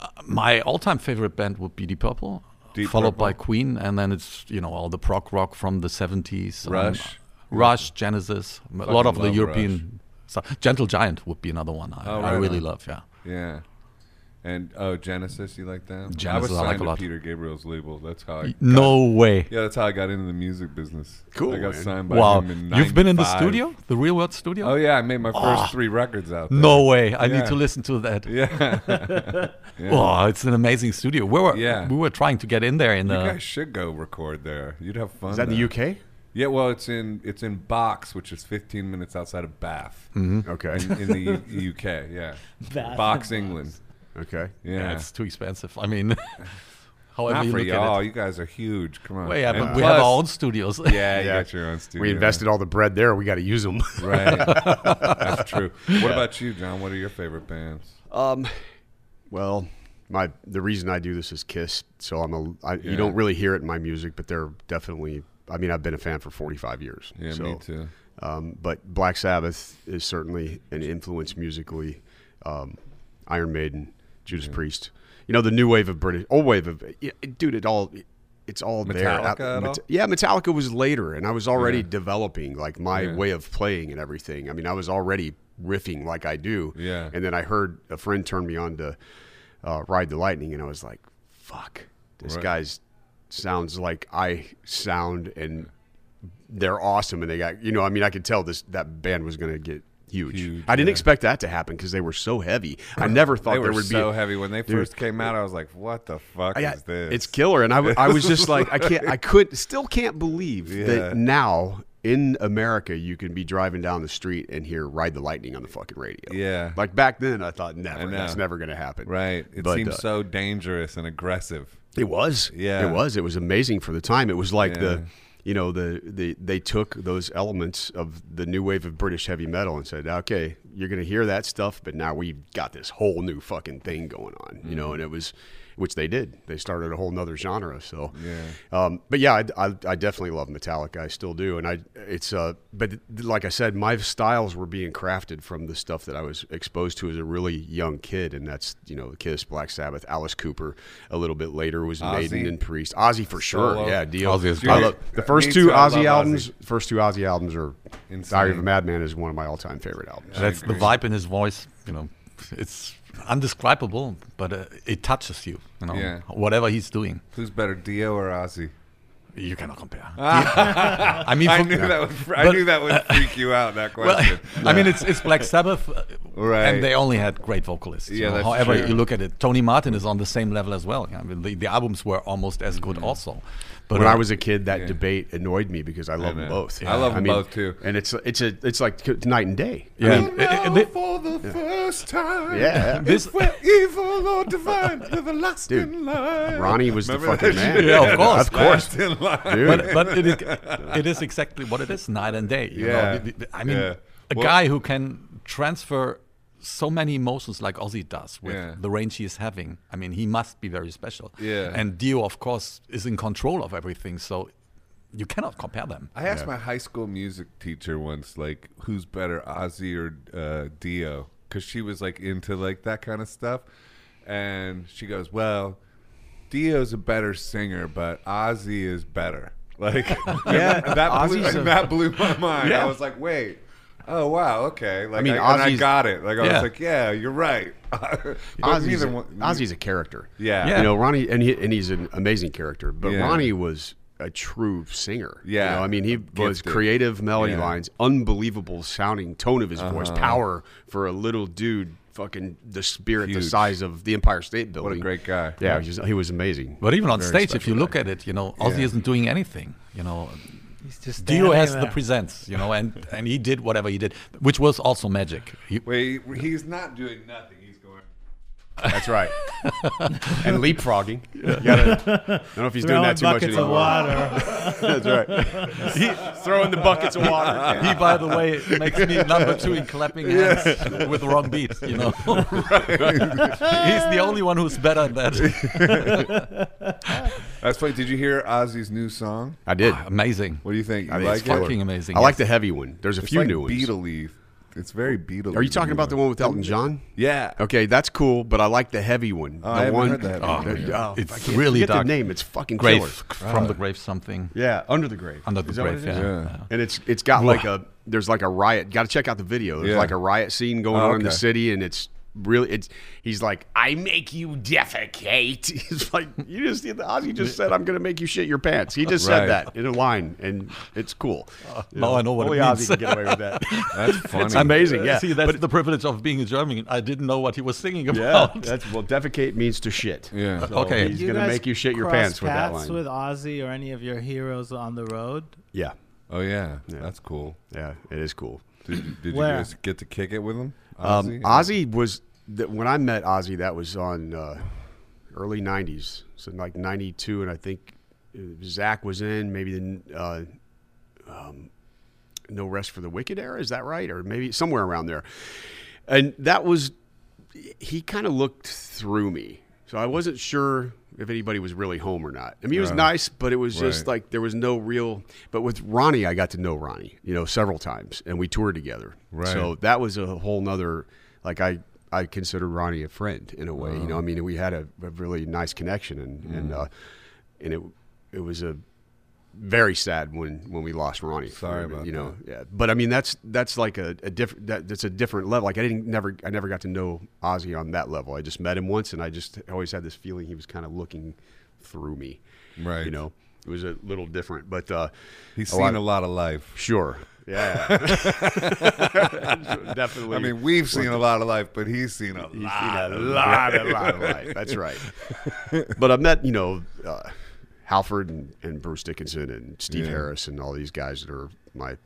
Uh, my all-time favorite band would be Deep Purple. Deep followed by Queen, and then it's you know all the prog rock from the seventies. Um, Rush. Rush, Genesis, a lot of the European. stuff. Gentle Giant would be another one I, Oh, I really on. love. Yeah, Yeah. And oh, Genesis, you like that? I Genesis, was I like signed a to lot. Peter Gabriel's label. That's how I. got- no way. Yeah, that's how I got into the music business. Cool, I got man. signed by Wow, him in you've been in the studio, the Real World studio. Oh yeah, I made my ah. first three records out there. No way! I Yeah. need to listen to that. Yeah. yeah. Oh, it's an amazing studio. We were Yeah. we were trying to get in there in you the guys should go record there. You'd have fun. Is that in the UK? Yeah, well, it's in it's in Box, which is 15 minutes outside of Bath, mm-hmm. Okay. in, in the U- UK. Yeah, Bath Box, and England. Okay. Yeah, yeah, it's too expensive. I mean, however not you for look y'all. at it. You guys are huge. Come on. Well, yeah, And but we have our own studios. Yeah, you Yeah. got your own studio. We invested all the bread there. We got to use them. Right. That's true. What about you, Jon? What are your favorite bands? Um, well, my the reason I do this is Kiss, so I'm a. I, Yeah. You don't really hear it in my music, but they're definitely. I mean, I've been a fan for 45 years. Yeah, so, me too. Um, but Black Sabbath is certainly an influence musically. Um, Iron Maiden, Judas Priest. You know, the new wave of British, old wave of, yeah, dude. It all, it's all there. Metallica at Met- all? Yeah, Metallica was later, and I was already Yeah. developing like my Yeah. way of playing and everything. I mean, I was already riffing like I do. Yeah. And then I heard a friend turn me on to uh, Ride the Lightning, and I was like, "Fuck, this Right. guy's sounds like I sound, and they're awesome." And they got, you know, I mean, I could tell this that band was going to get huge. Huge, I didn't yeah. expect that to happen because they were so heavy. I never thought They there would so be. So heavy when they Dude. first came out. I was like, "What the fuck I- is this?" It's killer, and I was just like, I can't, I could, still can't believe Yeah. that now in America you can be driving down the street and hear "Ride the Lightning" on the fucking radio. Yeah. like back then, I thought never, I that's never going to happen. right. It But, seems uh, so dangerous and aggressive. It was. Yeah. It was. It was amazing for the time. It was like Yeah. the you know, the, the they took those elements of the new wave of British heavy metal and said, Okay, you're gonna hear that stuff, but now we've got this whole new fucking thing going on. You Mm-hmm. know, and it was which they did. They started a whole nother genre. So Yeah. um, but yeah, I, I, I definitely love Metallica. I still do, and I it's uh, but like I said, my styles were being crafted from the stuff that I was exposed to as a really young kid, and that's you know Kiss, Black Sabbath, Alice Cooper. A little bit later was Maiden and Priest, Ozzy for sure. Solo. Yeah, Dio. Ozzy is I love, the first two too, Ozzy albums. Ozzy. First two Ozzy albums are Insane. Diary of a Madman is one of my all-time favorite albums. That's the vibe in his voice. You know, it's undescribable, but uh, it touches you. You know, Yeah. whatever he's doing, Who's better, Dio or Ozzy? you cannot compare. I mean, I knew that would. fr- I But- knew that would freak you out. That well, question. I mean, it's it's Black Sabbath, uh, Right. and they only had great vocalists. you Yeah, know. that's However, true. you look at it, Tony Martin is on the same level as well. I mean, the, the albums were almost as good also. But when uh, I was a kid, that yeah. debate annoyed me because I love them know. both. I love them mean, both, too. And it's it's a it's like it's night and day. I yeah, mean, it- it- it- for the first time. Yeah. This- If we're evil or divine, you're the last Dude, in line. Ronnie was the fucking man. Yeah, of course. of course. Last in line. Dude. but but it is it is exactly what it is, night and day. you know. Yeah. The- the- I mean, Yeah. a Well- guy who can transfer so many emotions like Ozzy does with Yeah. the range he is having. I mean, he must be very special. Yeah. And Dio, of course, is in control of everything, so you cannot compare them. I asked my high school music teacher once, like, who's better, Ozzy or uh, Dio? Because she was like into like that kind of stuff, and she goes, "Well, Dio's a better singer, but Ozzy is better." Like, Yeah, that blew, a- that blew my mind. Yeah. I was like, "Wait." Oh wow! Okay, like I mean, mean, and I got it. Like I Yeah. was like, "Yeah, you're right." But Ozzy's, a, one- Ozzy's a character. yeah, Yeah. You know, Ronnie, and, he, and he's an amazing character. But Yeah. Ronnie was a true singer. Yeah. You know, I mean, he was creative melody Yeah. lines, unbelievable sounding tone of his voice, Uh-huh. power for a little dude, fucking the spirit the size of the Empire State Building. What a great guy. Yeah, he was, he was amazing. But even on Very stage, if special you look guy. at it, you know, Ozzy Yeah. isn't doing anything. You know, He's just Dio standing has the presents, you know, and and he did whatever he did, which was also magic. He, Wait, he's not doing nothing. He's going. That's right. and leapfrogging. You gotta, I don't know if he's doing that too much buckets anymore. of water. That's right. He, throwing the buckets of water. he, by the way, makes me number two in clapping hands with the wrong beat. You know, he's the only one who's better at that. That's funny. Did you hear Ozzy's new song? I did. Ah, amazing. What do you think? You I think like it's it? killer. Fucking amazing, I like the heavy one. There's a It's few like new ones. Beatle-y. It's very Beatle. Are you talking about the one with Elton John? Yeah. Okay, that's cool, but I like the heavy one. Oh, the I haven't one, heard that. Oh, Oh, the- oh, It's I really forget dark. the name. It's fucking Grave killer. from the grave something Yeah, under the grave. under the Is grave. Yeah. Yeah. yeah. And it's it's got like a there's like a riot. Got to check out the video. There's Yeah. like a riot scene going Oh, on in the city, and it's really it's he's like I make you defecate. He's like you just the Ozzy just said I'm gonna make you shit your pants. He just Right. said that in a line, and it's cool. You oh, now I know what it only means. Ozzy can get away with that. That's funny. it's amazing. Yeah, uh, See, that's the privilege of being a German. I didn't know what he was singing yeah. about. That's well, defecate means to shit. Yeah. So Okay. he's You gonna make you shit your pants with that paths line. with Ozzy or any of your heroes on the road? yeah, Oh yeah. yeah. That's cool. yeah, it is cool. Did, you- did you guys get to kick it with him? Um, Ozzy? Ozzy was the, when I met Ozzy. That was on uh, early '90s, so like '92, and I think uh, Zakk was in maybe the uh, um, No Rest for the Wicked era. Is that right, or maybe somewhere around there? And that was he kind of looked through me, so I wasn't sure if anybody was really home or not. I mean, he was Right. nice, but it was just Right. like there was no real. But with Ronnie, I got to know Ronnie, you know, several times, and we toured together. Right. So that was a whole nother. Like I, I considered Ronnie a friend in a way. You know, I mean, we had a, a really nice connection, and and Mm. uh, and it it was a very sad when when we lost Ronnie. Sorry about you know. Yeah, but I mean that's that's like a, a different that, that's a different level. Like I didn't never I never got to know Ozzy on that level. I just met him once, and I just always had this feeling he was kind of looking through me. Right. You know. it was a little different, but uh, He's a seen lot- a lot of life. sure, yeah, definitely. I mean, we've seen a lot of life, but he's seen a He's lot. seen a lot, a lot of life. That's right. But I met, you know, uh, Halford and, and Bruce Dickinson and Steve Yeah. Harris and all these guys that are my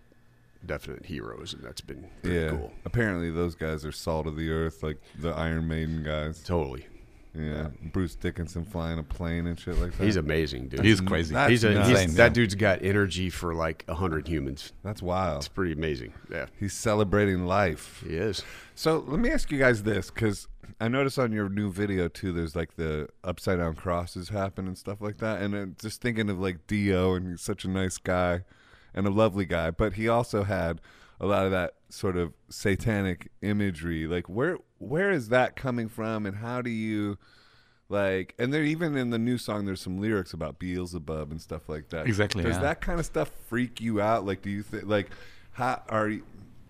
definite heroes, and that's been pretty Yeah. cool. Apparently, those guys are salt of the earth, like the Iron Maiden guys. Totally. Yeah. Bruce Dickinson flying a plane and shit like that. He's amazing, dude. He's crazy. That's He's a, he's, Insane, that dude's got energy for like a hundred humans. That's wild. It's pretty amazing. Yeah, He's celebrating life. he is. So let me ask you guys this, because I noticed on your new video too, there's like the upside down crosses happen and stuff like that. And then just thinking of like Dio, and he's such a nice guy and a lovely guy, but he also had a lot of that sort of satanic imagery. Like where where is that coming from, and how do you like? And there even in the new song, there's some lyrics about Beelzebub and stuff like that. Exactly, Does yeah. that kind of stuff freak you out? Like, do you think like how are you?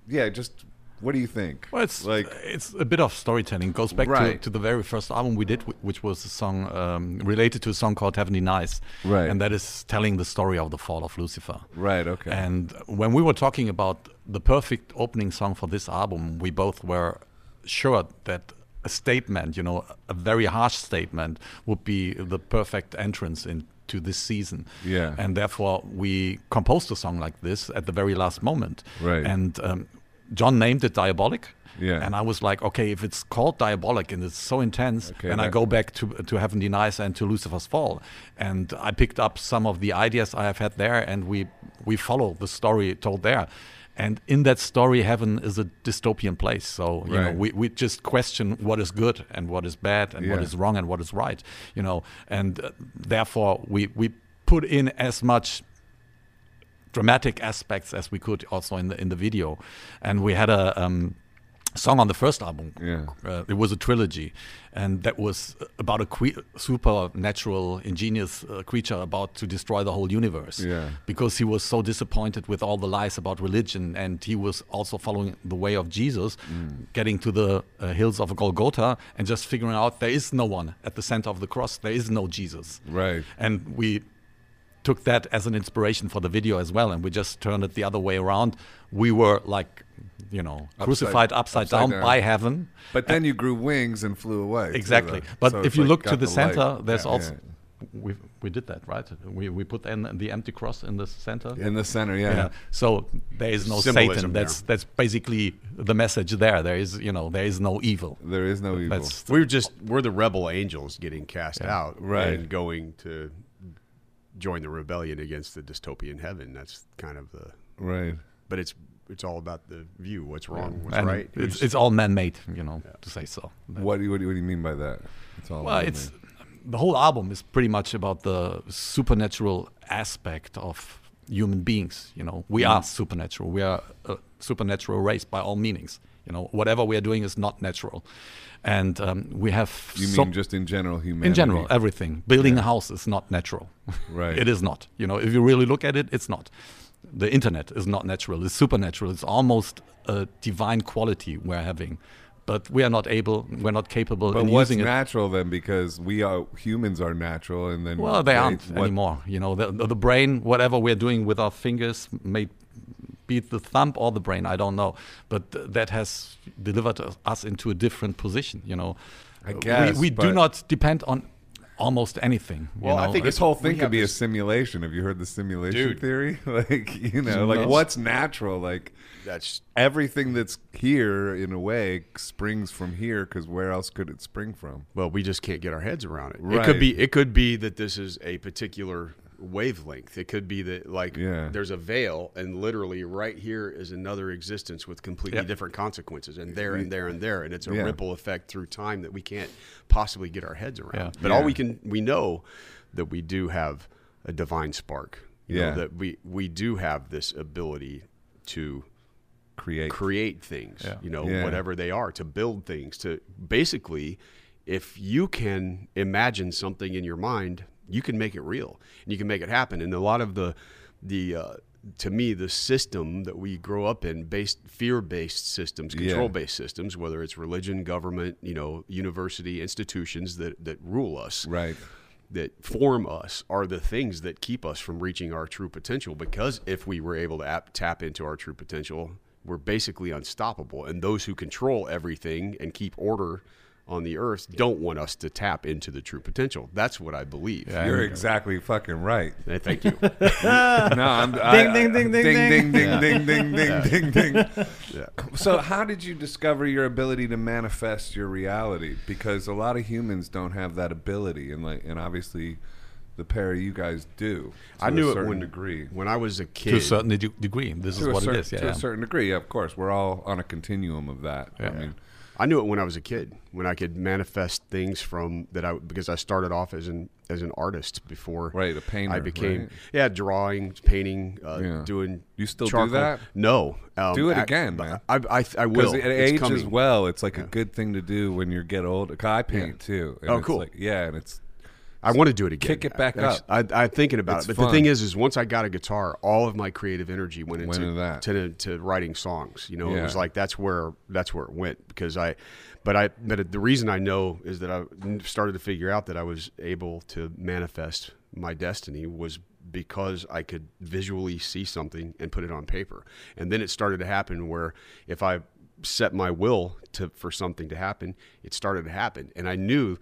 Yeah, just what do you think? Well, it's like it's a bit of storytelling. Goes back to, Right. to the very first album we did, which was a song um, related to a song called "Heaven Denies," Right. and that is telling the story of the fall of Lucifer. right, okay. And when we were talking about the perfect opening song for this album, we both were sure that a statement, you know, a very harsh statement, would be the perfect entrance into this season. Yeah. And therefore, we composed a song like this at the very last moment. Right. And um, Jon named it Diabolic. Yeah. And I was like, okay, if it's called Diabolic and it's so intense, Okay, and I go back to to Heaven Denies and to Lucifer's Fall, and I picked up some of the ideas I have had there, and we we follow the story told there. And in that story, heaven is a dystopian place. So you know, we, we just question what is good and what is bad and what Yeah. is wrong and what is right. You know, and uh, therefore we we put in as much dramatic aspects as we could also in the in the video, and we had a um, song on the first album. Yeah. Uh, it was a trilogy, and that was about a que- supernatural, ingenious uh, creature about to destroy the whole universe. Yeah. Because he was so disappointed with all the lies about religion, and he was also following the way of Jesus, Mm. getting to the uh, hills of Golgotha and just figuring out there is no one at the center of the cross. There is no Jesus. Right. And we took that as an inspiration for the video as well, and we just turned it the other way around. We were like, you know, crucified upside, upside down, down. by heaven. But then you grew wings and flew away. Exactly. though. But So if you like look to got the, light. center, there's Yeah. also we we did that right. We we put in the empty cross in the center. in the center, yeah. Yeah. So there is no Symbolism Satan. there. That's that's basically the message there. There is you know there is no evil. There is no evil. That's We're just we're the rebel angels getting cast out, Right. And going to join the rebellion against the dystopian heaven. That's kind of the. right. But it's it's all about the view. What's wrong? What's and right? It's who's- it's all man-made, you know, to say so. What do you what do you, what do you mean by that? It's all Well, man-made. it's the whole album is pretty much about the supernatural aspect of human beings. You know, we Mm. are supernatural. We are a supernatural race by all meanings. You know, whatever we are doing is not natural, and um, we have you so- mean just in general humanity? in general everything. Building a house is not natural. Right. it is not. You know, if you really look at it, it's not. The internet is not natural. It's supernatural. It's almost a divine quality we're having. But we are not able, we're not capable But what's using it. natural then? Because we are humans are natural, and then Well, they aren't what- anymore. You know, the, the, brain, whatever we're doing with our fingers, may be it the thumb or the brain, I don't know. But th- that has delivered us- us into a different position. You know, I guess, we, we do not depend on almost anything. you Well, I think This whole thing could be a simulation. Have you heard the simulation Dude. theory? Like you know, like No. what's natural? Like that's everything that's here, in a way, springs from here. Because where else could it spring from? well, we just can't get our heads around it. It could be it could be that this is a particular wavelength. It could be that like Yeah. there's a veil and literally right here is another existence with completely Yeah. different consequences and there and there and there and it's a Yeah. ripple effect through time that we can't possibly get our heads around. Yeah. But all we can we know that we do have a divine spark. You know, Yeah. that we we do have this ability to Create. create things, Yeah. you know, Yeah. whatever they are, to build things, to basically, if you can imagine something in your mind, you can make it real and you can make it happen. And a lot of the, the, uh, to me, the system that we grow up in, based fear-based systems, control-based systems, whether it's religion, government, you know, university institutions that that rule us, right. that form us are the things that keep us from reaching our true potential. Because if we were able to ap- tap into our true potential, we're basically unstoppable. And those who control everything and keep order on the earth don't want us to tap into the true potential. That's what I believe. Yeah. You're exactly fucking right. Thank you. No, I'm I- Ding, ding, ding, ding, ding, ding, ding. ding, ding, ding, ding, ding, ding. Yeah. So, how did you discover your ability to manifest your reality? Because a lot of humans don't have that ability, and like, and obviously, the pair of you guys do. To I knew a it certain when degree. when I was a kid. to a certain de- degree. This To is what cer- it is. Yeah, to yeah. a certain degree, yeah, of course, we're all on a continuum of that. I Yeah. mean, I knew it when I was a kid, when I could manifest things from that I because I started off as an as an artist before Right, a painter, I became right? yeah, drawing, painting, uh, Yeah. doing. You still do that? No, um, Do it I- again, man. I I, I will. at It's age as well, it's like a good thing to do when you get older. 'Cause I paint too. and Oh, it's cool. Like, yeah, and it's I want to do it again. Kick it back That's- up. I, I'm thinking about It's it, but the thing is, is once I got a guitar, all of my creative energy went into, Went into that. To, to writing songs. You know, it was like that's where that's where it went because I, but I, but the reason I know is that I started to figure out that I was able to manifest my destiny was because I could visually see something and put it on paper, and then it started to happen where if I set my will to for something to happen, it started to happen, and I knew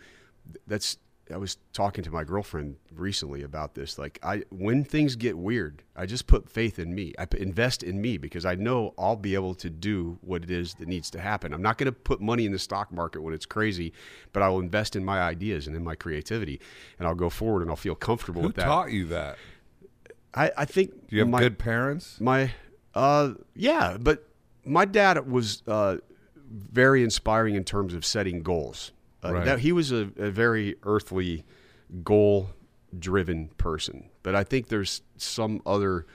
that's I was talking to my girlfriend recently about this. Like, I when things get weird, I just put faith in me. I invest in me because I know I'll be able to do what it is that needs to happen. I'm not going to put money in the stock market when it's crazy, but I will invest in my ideas and in my creativity, and I'll go forward and I'll feel comfortable who with that. Who taught you that? I, I think. Do you have my, good parents? my uh yeah but my dad was uh very inspiring in terms of setting goals uh, Right. that he was a, a very earthly goal driven person but i think there's some other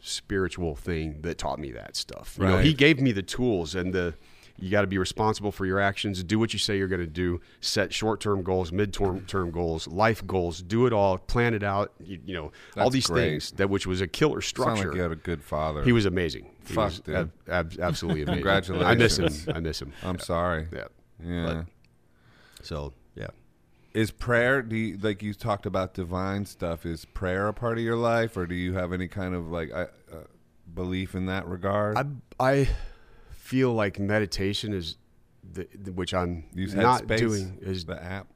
spiritual thing that taught me that stuff you know he gave me the tools and the you got to be responsible for your actions do what you say you're going to do set short-term goals mid-term term goals life goals do it all plan it out you, you know all these great. things that which was a killer Sound structure like you had a good father. he was amazing. He Fuck, was dude. ab- ab- absolutely amazing. Congratulations. I miss him. I miss him. I'm sorry. Yeah. Yeah. So yeah. Is prayer? Do you, like you talked about divine stuff? Is prayer a part of your life, or do you have any kind of like uh, belief in that regard? I I feel like meditation is the, the- which I'm not Headspace, doing is the app,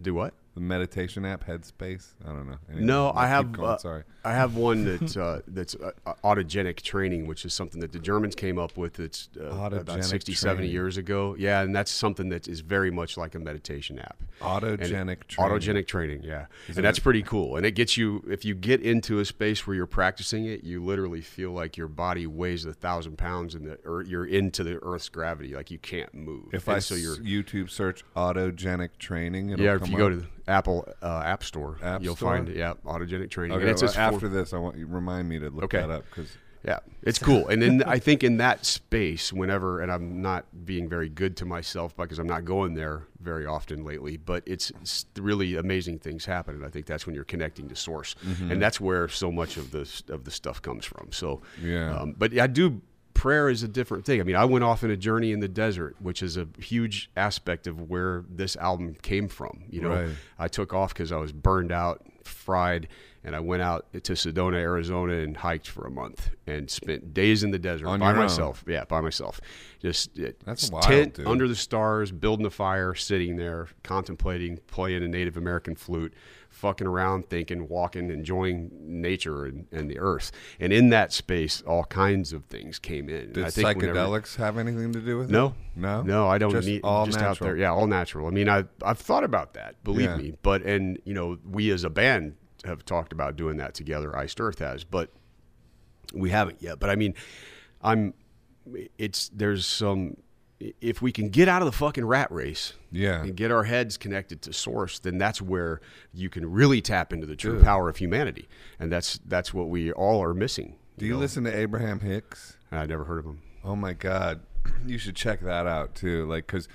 do what? the meditation app, Headspace. I don't know. Anyway, No, I have going, uh, sorry. I have one that uh, that's uh, autogenic training, which is something that the Germans came up with. It's uh, about 60, 70 years ago. Yeah, and that's something that is very much like a meditation app. Autogenic training. Autogenic training, yeah, and that's pretty cool. And it gets you if you get into a space where you're practicing it, you literally feel like your body weighs a thousand pounds, and the earth, you're into the Earth's gravity, like you can't move. If And I so you're YouTube search autogenic training, it'll yeah, if you go to the Apple uh, App Store, App you'll Store? find yeah autogenic training. Okay, and it's well, just after this, I want you remind me to look Okay. that up because Yeah, it's cool. And then I think in that space, whenever, and I'm not being very good to myself because I'm not going there very often lately, but it's, it's really amazing things happen. And I think that's when you're connecting to source. Mm-hmm. And that's where so much of the, of the stuff comes from. So, Yeah. um, but I do, prayer is a different thing. I mean, I went off on a journey in the desert, which is a huge aspect of where this album came from. You know, Right. I took off because I was burned out, fried, and I went out to Sedona, Arizona, and hiked for a month and spent days in the desert On by your own? myself. Yeah, by myself. Just uh, That's wild, tent dude. under the stars, building a fire, sitting there, contemplating, playing a Native American flute, fucking around, thinking, walking, enjoying nature and, and the earth. And in that space, all kinds of things came in. Did I think whenever- psychedelics have anything to do with no, it? No, no. No. I don't Just need all just out there. Yeah, all natural. I mean, I I've thought about that. Believe Yeah. me. But and you know, we as a band have talked about doing that together. Iced Earth has, but we haven't yet. But I mean, I'm. It's there's some. If we can get out of the fucking rat race, Yeah. and get our heads connected to source, then that's where you can really tap into the true Dude. power of humanity, and that's that's what we all are missing. Do you know? listen to Abraham Hicks? I never heard of him. Oh my God, you should check that out too. Like, cause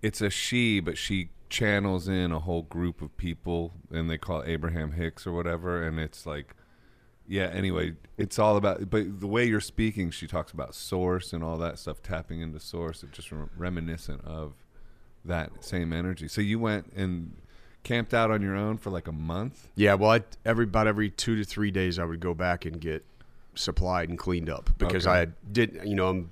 it's a she, but she channels in a whole group of people, and they call Abraham Hicks or whatever. And it's like, yeah. Anyway, it's all about. But the way you're speaking, she talks about source and all that stuff, tapping into source. It's just rem- reminiscent of that same energy. So you went and camped out on your own for like a month. Yeah, well, I, every about every two to three days, I would go back and get supplied and cleaned up because Okay. I did, you know, I'm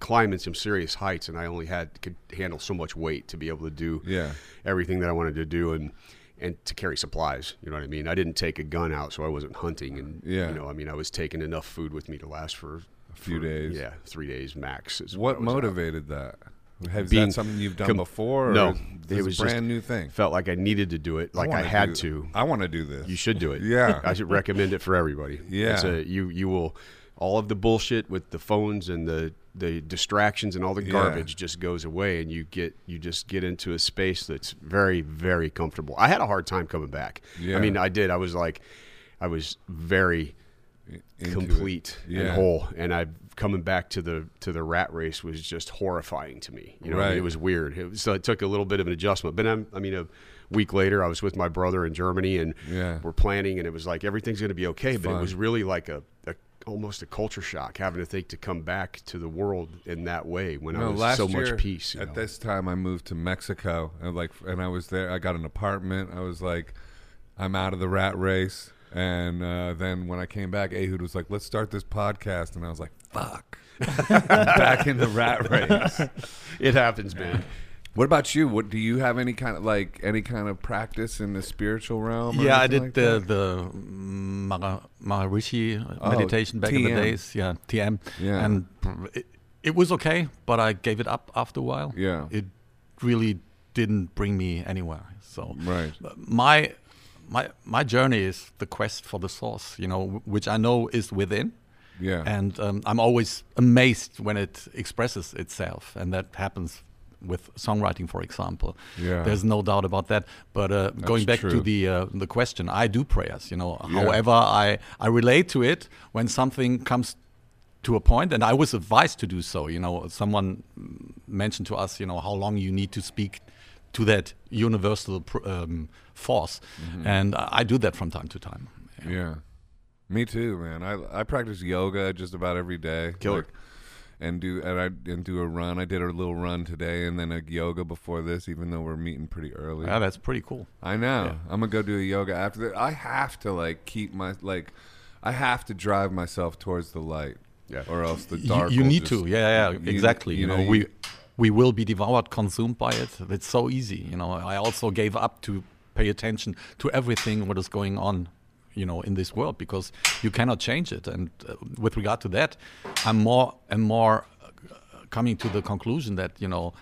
climbing some serious heights, and I only had could handle so much weight to be able to do Yeah. everything that I wanted to do, and and to carry supplies. You know what I mean? I didn't take a gun out, so I wasn't hunting, and Yeah. you know, I mean, I was taking enough food with me to last for a few days. Yeah, three days max. What I was out. motivated that? Has Being that something you've done com- before? Or No, it was a brand new thing. Felt like I needed to do it, like I, wanna had to. I want to do this. You should do it. Yeah. I should recommend it for everybody. Yeah. It's a, you you will all of the bullshit with the phones and the the distractions and all the Yeah. garbage just goes away and you get you just get into a space that's very very comfortable. I had a hard time coming back. Yeah. I mean, I did. I was like I was very Into complete and whole and I coming back to the to the rat race was just horrifying to me. You know, I mean, it was weird. It was, so it took a little bit of an adjustment. But I'm, I mean, a week later, I was with my brother in Germany, and Yeah. we're planning, and it was like everything's going to be okay. but fun. it was really like a almost a culture shock having to think to come back to the world in that way when I was last so year, much peace. you At know. this time, I moved to Mexico, and like, and I was there. I got an apartment. I was like, I'm out of the rat race. And uh, then when I came back, Ehud was like, "Let's start this podcast," and I was like, "Fuck." I'm back in the rat race. it happens, man. What about you? What do you have any kind of like any kind of practice in the spiritual realm? or Yeah, I did like the that? the Mara, Maharishi Oh, meditation back in the days. Yeah, TM. Yeah. And it, it was okay, but I gave it up after a while. Yeah. It really didn't bring me anywhere. So right. my my my journey is the quest for the source. You know, which I know is within. Yeah. And um, I'm always amazed when it expresses itself, and that happens with songwriting, for example. Yeah. There's no doubt about that. But uh, going back true. to the uh, the question, I do prayers. You know, Yeah. however, I I relate to it when something comes to a point, and I was advised to do so. You know, someone mentioned to us, you know, how long you need to speak to that universal pr- um, force, and I, do that from time to time. Mm-hmm. Yeah. Me too, man. I I practice yoga just about every day. Killer. Like, and do and I and do a run. I did a little run today, and then a yoga before this. Even though we're meeting pretty early. Yeah, that's pretty cool. I know. Yeah. I'm gonna go do a yoga after that. I have to like keep my like. I have to drive myself towards the light. Yeah. Or else the dark. You, will need just- to, yeah, yeah, you- exactly. You, know, you- we we will be devoured, consumed by it. It's so easy. You know, I also gave up to pay attention to everything what is going on, you know, in this world because you cannot change it. And uh, with regard to that, I'm more and more uh, coming to the conclusion that you know,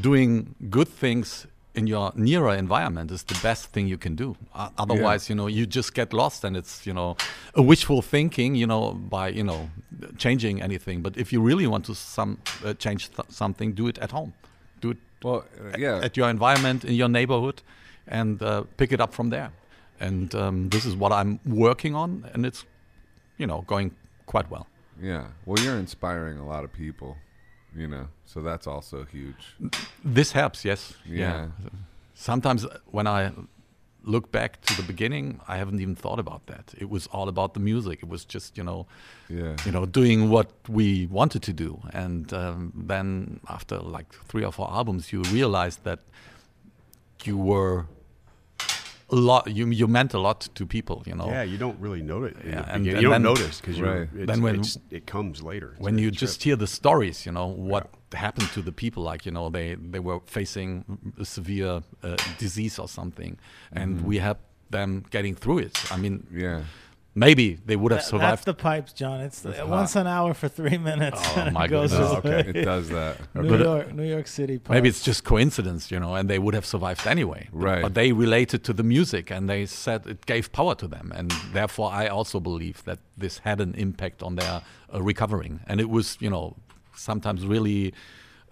doing good things in your nearer environment is the best thing you can do. Uh, otherwise, you know, you just get lost, and it's you know, a wishful thinking, you know, by you know, changing anything. But if you really want to some uh, change th- something, do it at home, do it Well, uh, yeah. at your environment in your neighborhood, and uh, pick it up from there. And um, this is what I'm working on, and it's you know going quite well. Yeah. Well, you're inspiring a lot of people, you know, so that's also huge. This helps, yes. Yeah. Sometimes when I look back to the beginning, I haven't even thought about that. It was all about the music. It was just, you know, Yeah. you know, doing what we wanted to do. And um, then after like three or four albums, you realize that you were a lot. You you meant a lot to people. You know. Yeah, you don't really notice. it Yeah, and- and you don't notice because Right. Then when- it comes later. When you just hear the stories, you know what happened to the people. Like you know, they they were facing a severe uh, disease or something, and we helped them getting through it. I mean, Yeah. Maybe they would have That- survived. that's the pipes, Jon. It's the, once an hour for three minutes. Oh, and it my goes goodness. Oh, okay. It does that. New But, uh, York, New York City. Pipes. Maybe it's just coincidence, you know, and they would have survived anyway. Right. But they related to the music and they said it gave power to them. And therefore, I also believe that this had an impact on their uh, recovering. And it was, you know, sometimes really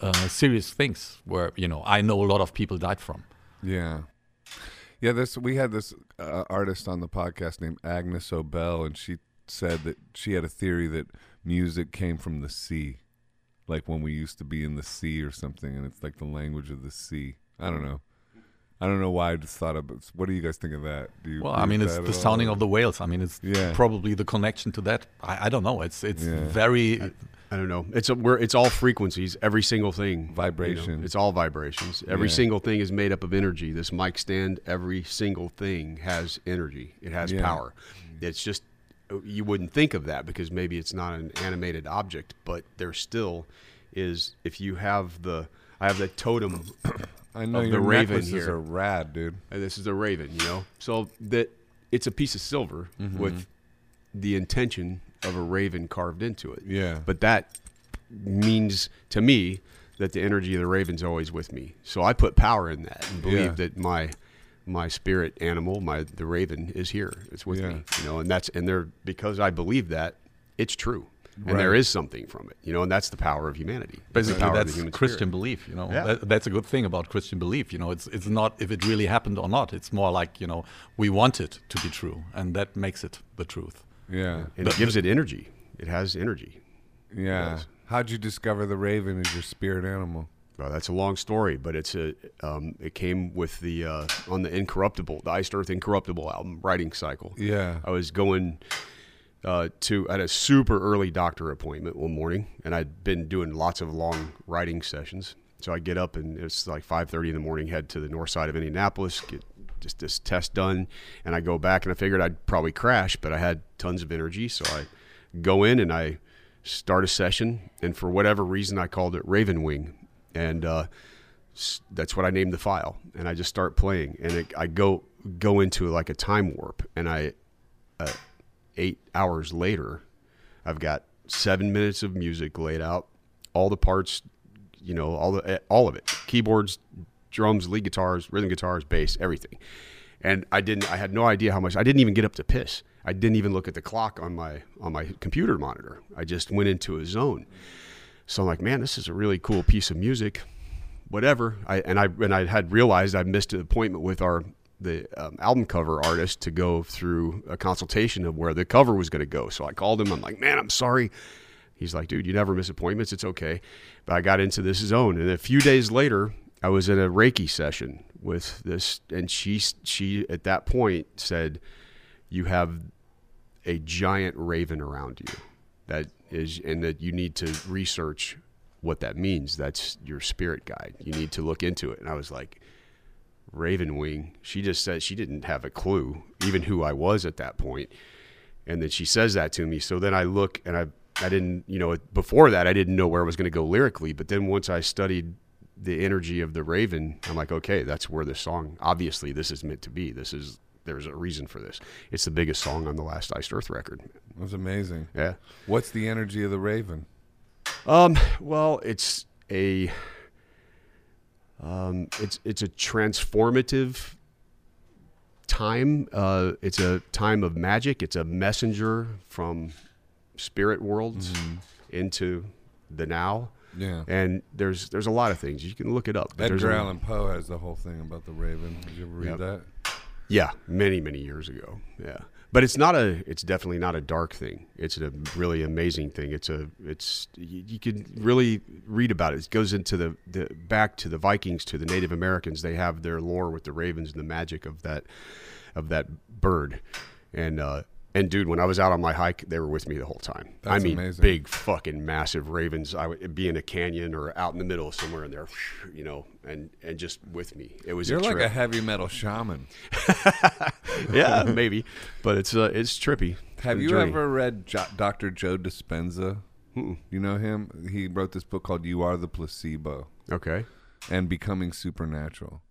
uh, serious things where, you know, I know a lot of people died from. Yeah. Yeah, this we had this uh, artist on the podcast named Agnes Obel, and she said that she had a theory that music came from the sea, like when we used to be in the sea or something, and it's like the language of the sea. I don't know. I don't know why I just thought of it. What do you guys think of that? Do you Well, I mean, it's the at all? sounding of the whales. I mean, it's Yeah. probably the connection to that. I, I don't know. It's it's Yeah. very I don't know. It's a, we're, it's all frequencies. Every single thing, you know. Vibration. it's all vibrations. Every Yeah. single thing is made up of energy. This mic stand, every single thing has energy. It has Yeah. power. It's just you wouldn't think of that because maybe it's not an animated object, but there still is. If you have the, I have the totem. I know Of the your raven necklaces here. are rad, dude. and this is a raven, you know. So that it's a piece of silver Mm-hmm. with the intention of a raven carved into it. Yeah. But that means to me that the energy of the raven's always with me. So I put power in that and believe Yeah. that my my spirit animal, my the raven is here. It's with Yeah. me. You know, and that's and there because I believe that, it's true. And there Right. is something from it, you know, and that's the power of humanity. Basically, power of the that's human Christian spirit. belief. You know, Yeah. that, that's a good thing about Christian belief. You know, it's it's not if it really happened or not. It's more like you know we want it to be true, and that makes it the truth. Yeah. And it gives it energy. It has energy. Yeah. How'd you discover the raven as your spirit animal? Well, that's a long story, but it's a um, it came with the uh, on the Incorruptible, the Iced Earth Incorruptible album writing cycle. Yeah. I was going uh, to at a super early doctor appointment one morning, and I'd been doing lots of long writing sessions. So I get up and it's like five thirty in the morning, head to the north side of Indianapolis, get just this test done, and I go back and I figured I'd probably crash, but I had tons of energy, so I go in and I start a session, and for whatever reason I called it Raven Wing, and uh, that's what I named the file, and I just start playing, and it, I go go into like a time warp, and I uh, eight hours later, I've got seven minutes of music laid out, all the parts, you know, all the eh, all of it, keyboards, drums, lead guitars, rhythm guitars, bass, everything. And I didn't, I had no idea how much. I didn't even get up to piss. I didn't even look at the clock on my on my computer monitor. I just went into a zone. So I'm like, man, this is a really cool piece of music. Whatever. I and I and I had realized I missed an appointment with our the um, album cover artist to go through a consultation of where the cover was going to go. So I called him. I'm like, man, I'm sorry. He's like, dude, you never miss appointments. It's okay. But I got into this zone, and a few days later, I was in a Reiki session with this, and she she at that point said, "You have a giant raven around you. That is, and that you need to research what that means. That's your spirit guide. You need to look into it." And I was like, Raven Wing. She just said she didn't have a clue, even who I was at that. And then she says that to me. So then I look and I I didn't, you know, before that I didn't know where I was going to go lyrically, but then once I studied the energy of the Raven, I'm like, okay, that's where this song. Obviously, this is meant to be. This is there's a reason for this. It's the biggest song on the last Iced Earth record. It was amazing. Yeah. What's the energy of the raven? Um. Well, it's a. Um. It's it's a transformative time. Uh. It's a time of magic. It's a messenger from spirit worlds into the now. Yeah. And there's there's a lot of things you can look it up. Edgar a- Allan Poe has the whole thing about the raven. Did you ever read Yep. that? Yeah, many many years ago. Yeah, but it's not a. It's definitely not a dark thing. It's a really amazing thing. It's a. It's you, you can really read about it. It goes into the, the back to the Vikings to the Native Americans. They have their lore with the ravens and the magic of that of that bird, and uh, and dude, when I was out on my hike, they were with me the whole time. I mean, amazing. big fucking massive ravens. I would be in a canyon or out in the middle somewhere in there, you know, and and just with me. It was You're a like a heavy metal shaman. yeah, maybe, but it's uh, it's trippy. Have you journey. ever read jo- Dr. Joe Dispenza? You know him? He wrote this book called "You Are the Placebo" Okay. and "Becoming Supernatural."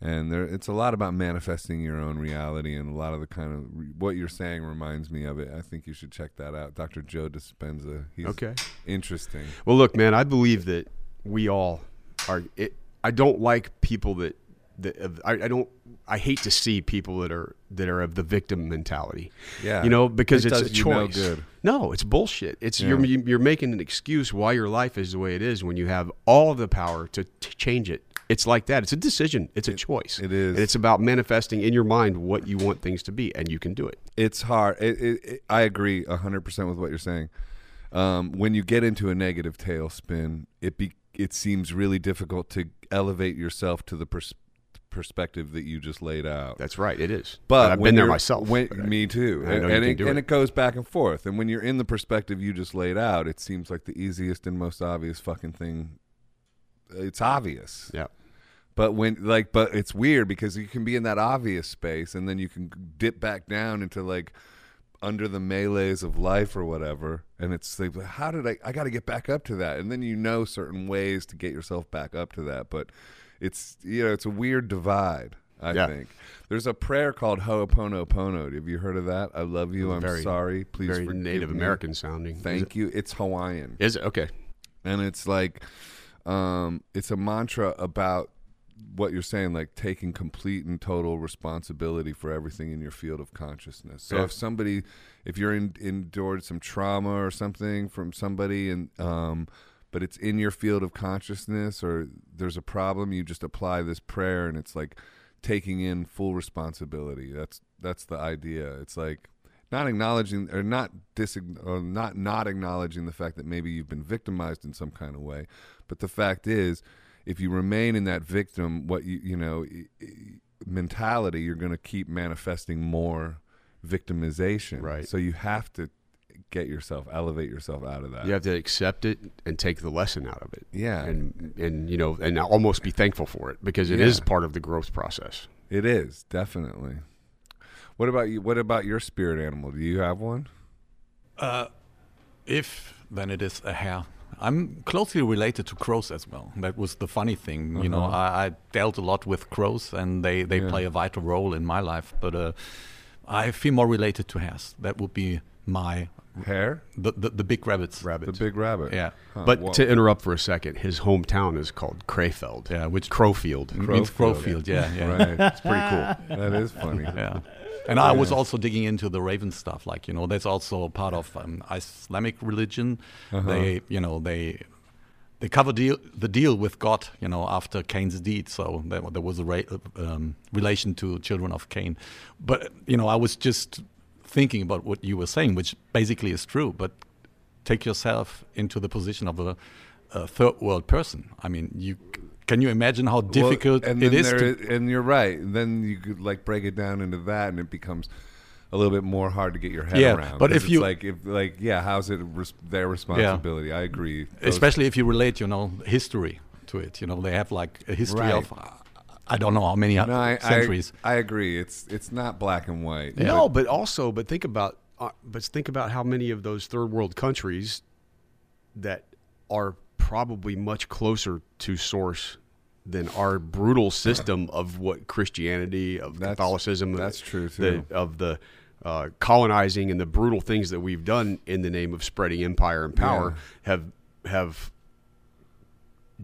And there, it's a lot about manifesting your own reality, and a lot of the kind of what you're saying reminds me of it. I think you should check that out, Dr. Joe Dispenza. He's Okay. interesting. Well, look, man, I believe that we all are. It, I don't like people that of- I, I don't. I hate to see people that are that are of the victim mentality. Yeah. you know, because It it's a you no choice. No, it's bullshit. It's Yeah. you're you're making an excuse why your life is the way it is when you have all of the power to, to change it. It's like that. It's a decision. It's a choice. it is. And it's about manifesting in your mind what you want things to be, and you can do it. It's hard. It, it, it, I agree hundred percent with what you're saying. Um, when you get into a negative tailspin, it be it seems really difficult to elevate yourself to the pers- perspective that you just laid out. That's right. It is. But And I've been there myself. when- I- me too. And and, it, and it. it goes back and forth. And when you're in the perspective you just laid out, it seems like the easiest and most obvious fucking thing. It's obvious. Yeah. But when like, but it's weird because you can be in that obvious space, and then you can dip back down into like under the melees of life or whatever, and it's like, how did I? I got to get back up to that, and then you know certain ways to get yourself back up to that, but it's you know it's a weird divide. I Yeah. think there's a prayer called Ho'oponopono. Have you heard of that? I love you. I'm Very- sorry. Please Very Native me. American sounding. Thank it- you. It's Hawaiian Is it okay? and it's like um it's a mantra about what you're saying like taking complete and total responsibility for everything in your field of consciousness so Yeah. if somebody if you're in, endured some trauma or something from somebody and um but it's in your field of consciousness or there's a problem you just apply this prayer and it's like taking in full responsibility. That's that's the idea. It's like not acknowledging or not dis or not not acknowledging the fact that maybe you've been victimized in some kind of way but the fact is if you remain in that victim what you you know mentality you're going to keep manifesting more victimization. Right. so you have to get yourself elevate yourself out of that You have to accept it and take the lesson out of it. yeah And and you know and almost be thankful for it because it is Yeah. part of the growth process. it is definitely what about you what about your spirit animal do you have one Uh, if then it is a hare. I'm closely related to crows as well. That was the funny thing, you know. Uh-huh. I, I dealt a lot with crows, and they they Yeah. play a vital role in my life. But uh, I feel more related to hares. That would be my hare the the, the big rabbits. Rabbit. the big rabbit Yeah, Huh, But wha- to interrupt for a second, his hometown is called Krefeld. yeah, which Crowfield. means Crowfield. crowfield. Yeah, yeah. right It's pretty cool. that is funny yeah. And I was also digging into the Raven stuff, like you know, that's also part of um, Islamic religion. Uh-huh. They, you know, they they cover deal, the deal with God, you know, after Cain's deed. So there, there was a ra- um, relation to children of Cain. But you know, I was just thinking about what you were saying, which basically is true. But take yourself into the position of a, a third world person. I mean, you can you imagine how difficult well, and it is is- and you're right. Then you could like break it down into that, and it becomes a little bit more hard to get your head Yeah, around. but if it's you- like, if like, yeah, how's it res- their responsibility? I agree. Those- especially if you relate, you know, history to it. You know, they have like a history Right. of I don't know how many no, I, centuries. I, I agree. It's it's not black and white. No, but also, but think about, uh, but think about how many of those third world countries that are probably much closer to source than our brutal system of what Christianity, of That's- Catholicism, that's true, the- of the uh, colonizing and the brutal things that we've done in the name of spreading empire and power Yeah. have have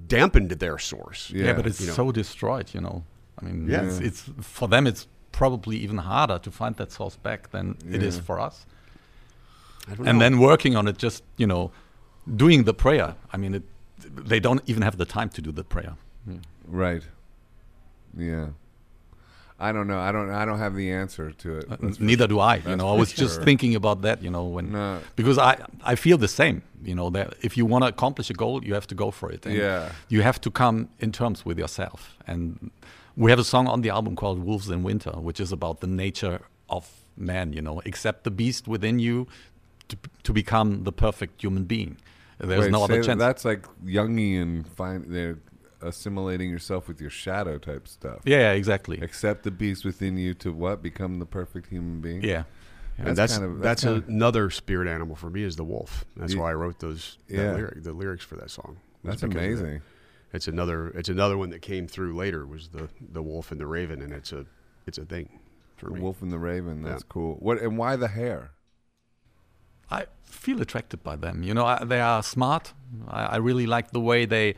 dampened their source. Yeah. Yeah, but it's you know. so destroyed. You know, I mean, Yeah. it's, it's for them. It's probably even harder to find that source back than it is for us. I don't And know. then working on it, just you know, doing the prayer. I mean, it, they don't even have the time to do the prayer. right. Yeah. I don't know. I don't. I don't have the answer to it. Uh, neither do I. You know, I was just sure. thinking about that. You know, when No. because I I feel the same. You know, that if you want to accomplish a goal, you have to go for it. And Yeah. you have to come in terms with yourself. And we have a song on the album called "Wolves in Winter," which is about the nature of man. You know, accept the beast within you to to become the perfect human being. There's Wait, no other chance. That's like Jungian. Find assimilating yourself with your shadow type stuff. yeah, yeah, exactly. Accept the beast within you to what become the perfect human being. Yeah. and that's kind of- that's, kind of- another spirit animal for me is the wolf. That's You- why I wrote those that Yeah. lyric, the lyrics for that song. That's because that. amazing. It's another it's another one that came through later was the the wolf and the raven, and it's a it's a thing for The me. wolf and the raven. That's Yeah. cool. What and why the hare? I feel attracted by them. You know, I, they are smart. I, I really like the way they,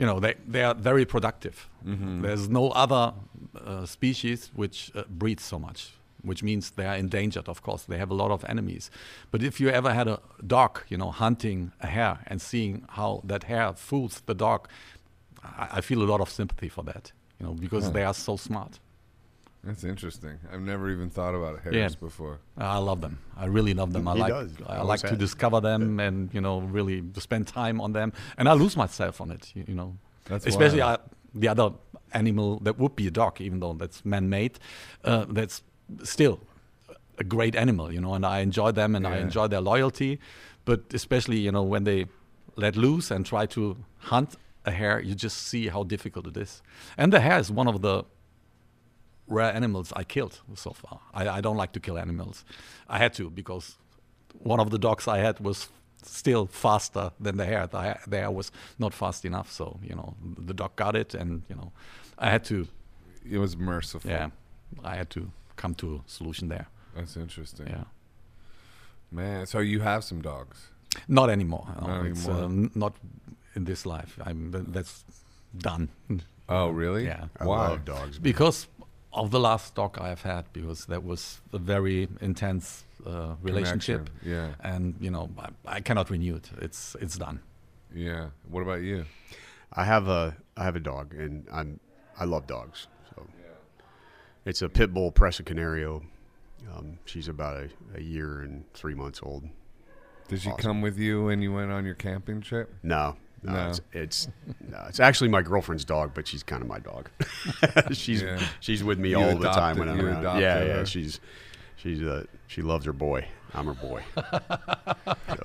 you know, they, they are very productive. Mm-hmm. There's no other uh, species which uh, breeds so much, which means they are endangered, of course. They have a lot of enemies. But if you ever had a dog, you know, hunting a hare and seeing how that hare fools the dog, I, I feel a lot of sympathy for that, you know, because Huh. they are so smart. That's interesting. I've never even thought about hares Yeah. before. I love them. I really love them. I He like does. I Always like to has. discover them and you know really spend time on them. And I lose myself on it. You, you know, That's especially. I the other animal that would be a dog, even though that's man-made, uh, that's still a great animal, you know. And I enjoy them, and I enjoy their loyalty. But especially, you know, when they let loose and try to hunt a hare, you just see how difficult it is. And the hare is one of the rare animals I killed so far. I, I don't like to kill animals. I had to because one of the dogs I had was still faster than the hare. The hare, the hare was not fast enough, so you know the dog got it, and you know I had to. It was merciful. Yeah, I had to come to a solution there. That's interesting. Yeah, Man, so you have some dogs. not anymore. no, Not it's anymore. um, not in this life. I'm that's done. Oh, really? Yeah. I Why? love dogs. man. because of the last dog I have had, because that was a very intense uh, relationship, Connection. Yeah. and you know I, I cannot renew it. It's it's done. Yeah. What about you? I have a I have a dog, and I'm I love dogs. So it's a pit bull Presa Canario. Um, she's about a, a year and three months old. Did she Awesome. come with you when you went on your camping trip? No, no, No. It's, it's no, it's actually my girlfriend's dog, but she's kind of my dog. she's Yeah. she's with me You all the time when I'm around. Yeah, yeah. She's she's uh, she loves her boy. I'm her boy.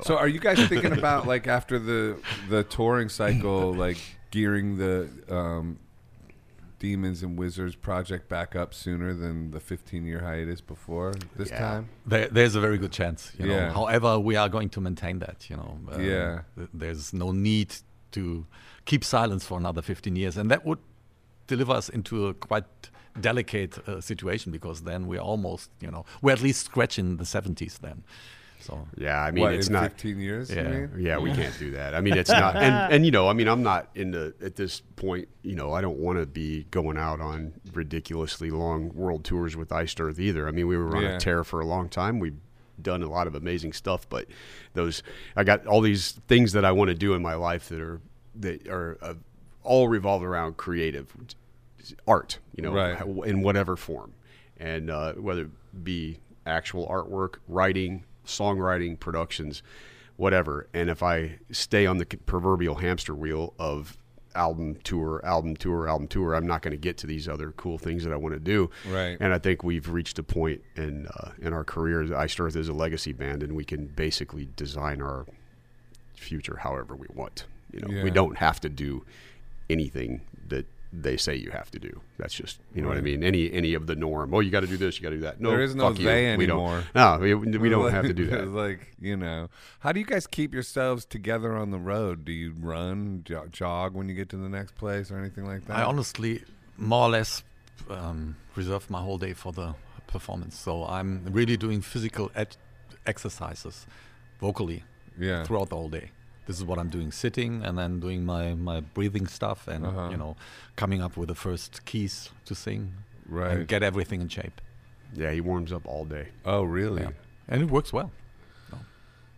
So are you guys thinking about like after the the touring cycle, like gearing the um, Demons and Wizards project back up sooner than the 15 year hiatus before this Yeah. time? There, there's a very good chance. You know. Yeah. However, we are going to maintain that. You know. Uh, Yeah. th- There's no need to keep silence for another 15 years, and that would deliver us into a quite delicate uh, situation because then we're almost, you know, we're at least scratching the 70s then. So Yeah, I mean what, it's in not. 15 years? you Yeah. mean? Yeah, we can't do that. I mean, it's not, and, and you know, I mean, I'm not in the at this point. You know, I don't want to be going out on ridiculously long world tours with Iced Earth either. I mean, we were on Yeah. a tear for a long time. We've done a lot of amazing stuff, but those, I got all these things that I want to do in my life that are that are uh, all revolve around creative art. You know, Right. in whatever form, and uh, whether it be actual artwork, writing, songwriting, productions, whatever. And if I stay on the proverbial hamster wheel of album tour, album tour, album tour, I'm not going to get to these other cool things that I want to do. Right. And I think we've reached a point in uh, in our careers. Iced Earth is a legacy band, and we can basically design our future however we want. You know, Yeah. we don't have to do anything they say you have to do. That's just you know what I mean. Any any of the norm. Oh, you got to do this. You got to do that. No, There is no fuck you. they We anymore. don't. No, we, we don't have to do that. like you know, how do you guys keep yourselves together on the road? Do you run, jo- jog when you get to the next place, or anything like that? I honestly more or less um, reserve my whole day for the performance. So I'm really doing physical ed- exercises vocally yeah. throughout the whole day. This is what I'm doing sitting and then doing my, my breathing stuff and Uh-huh. you know coming up with the first keys to sing Right. and get everything in shape. Yeah, he warms up all day. oh, really? Yeah. And it works well.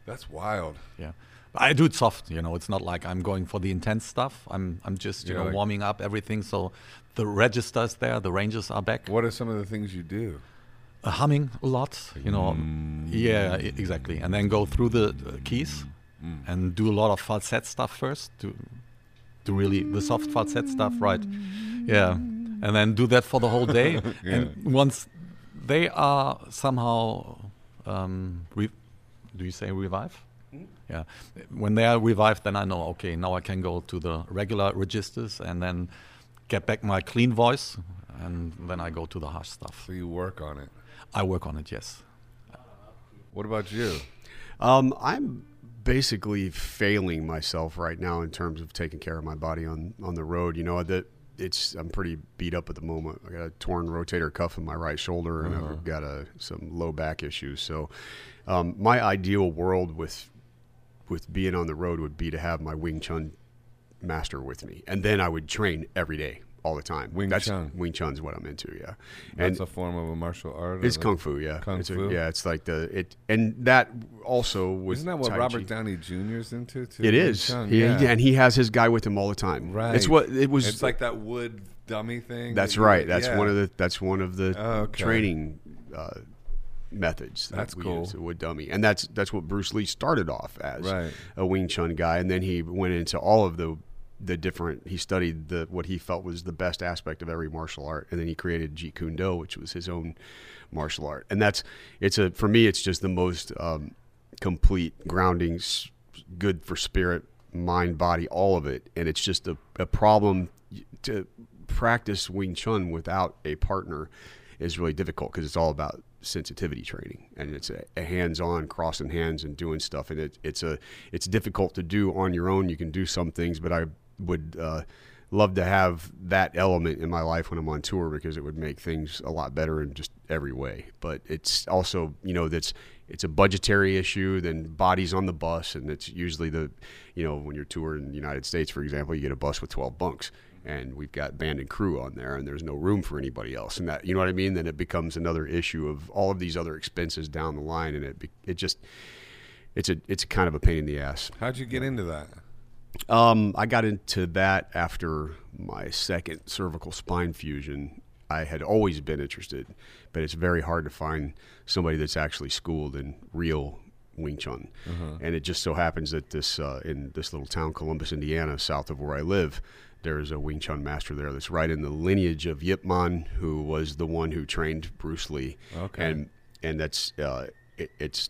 That's wild. Yeah. I do it soft, you know. It's not like I'm going for the intense stuff. I'm I'm just, you Yeah, know, like- warming up everything so the registers there, the ranges are back. What are some of the things you do? uh, humming a lot, you know. Yeah, e- exactly. And then go through the uh, keys and do a lot of falset stuff first to to really the soft falset stuff, right? Yeah, and then do that for the whole day. And once they are somehow, um, re- do you say revive? Yeah, when they are revived, then I know okay, now I can go to the regular registers and then get back my clean voice, and then I go to the harsh stuff. So you work on it. I work on it, yes. What about you? Um, I'm basically failing myself right now in terms of taking care of my body on on the road. You know that it's I'm pretty beat up at the moment. I got a torn rotator cuff in my right shoulder, and I've got a some low back issues. So, um, my ideal world with with being on the road would be to have my Wing Chun master with me, and then I would train every day, all the time. Wing That's, Chun. Wing Chun's what I'm into. Yeah, That's and a form of a martial art. it's kung fu. Yeah, Kung It's a- fu? yeah, it's like the it, and that also was Isn't that what Tai Robert Chi. Downey Jr.'s into? Too? It Wing is. He- yeah. and he has his guy with him all the time. Right. It's what it was. It's like that wood dummy thing. that's that you- right. That's yeah. one of the. That's one of the Oh, okay. training uh, methods. that That's cool. use, the wood dummy, and that's that's what Bruce Lee started off as Right. a Wing Chun guy, and then he went into all of the the different. He studied the what he felt was the best aspect of every martial art, and then he created Jeet Kune Do, which was his own martial art. And that's it's a for me, it's just the most um, complete grounding, good for spirit, mind, body, all of it. And it's just a, a problem to practice Wing Chun without a partner is really difficult because it's all about sensitivity training and it's a, a hands-on crossing hands and doing stuff and it, it's a it's difficult to do on your own you can do some things but i would uh, love to have that element in my life when i'm on tour because it would make things a lot better in just every way. But it's also you know that's it's a budgetary issue then bodies on the bus and it's usually the you know when you're touring in the united states for example you get a bus with 12 bunks and we've got band and crew on there and there's no room for anybody else. And that you know what i mean? Then it becomes another issue of all of these other expenses down the line and it it just it's a it's kind of a pain in the ass. How'd you get into that? Um, I got into that after my second cervical spine fusion. I had always been interested, but it's very hard to find somebody that's actually schooled in real Wing Chun. And it just so happens that this uh, in this little town, Columbus, Indiana, south of where I live, there's a Wing Chun master there that's right in the lineage of Yip Man, who was the one who trained Bruce Lee. Okay. And and that's uh, it, it's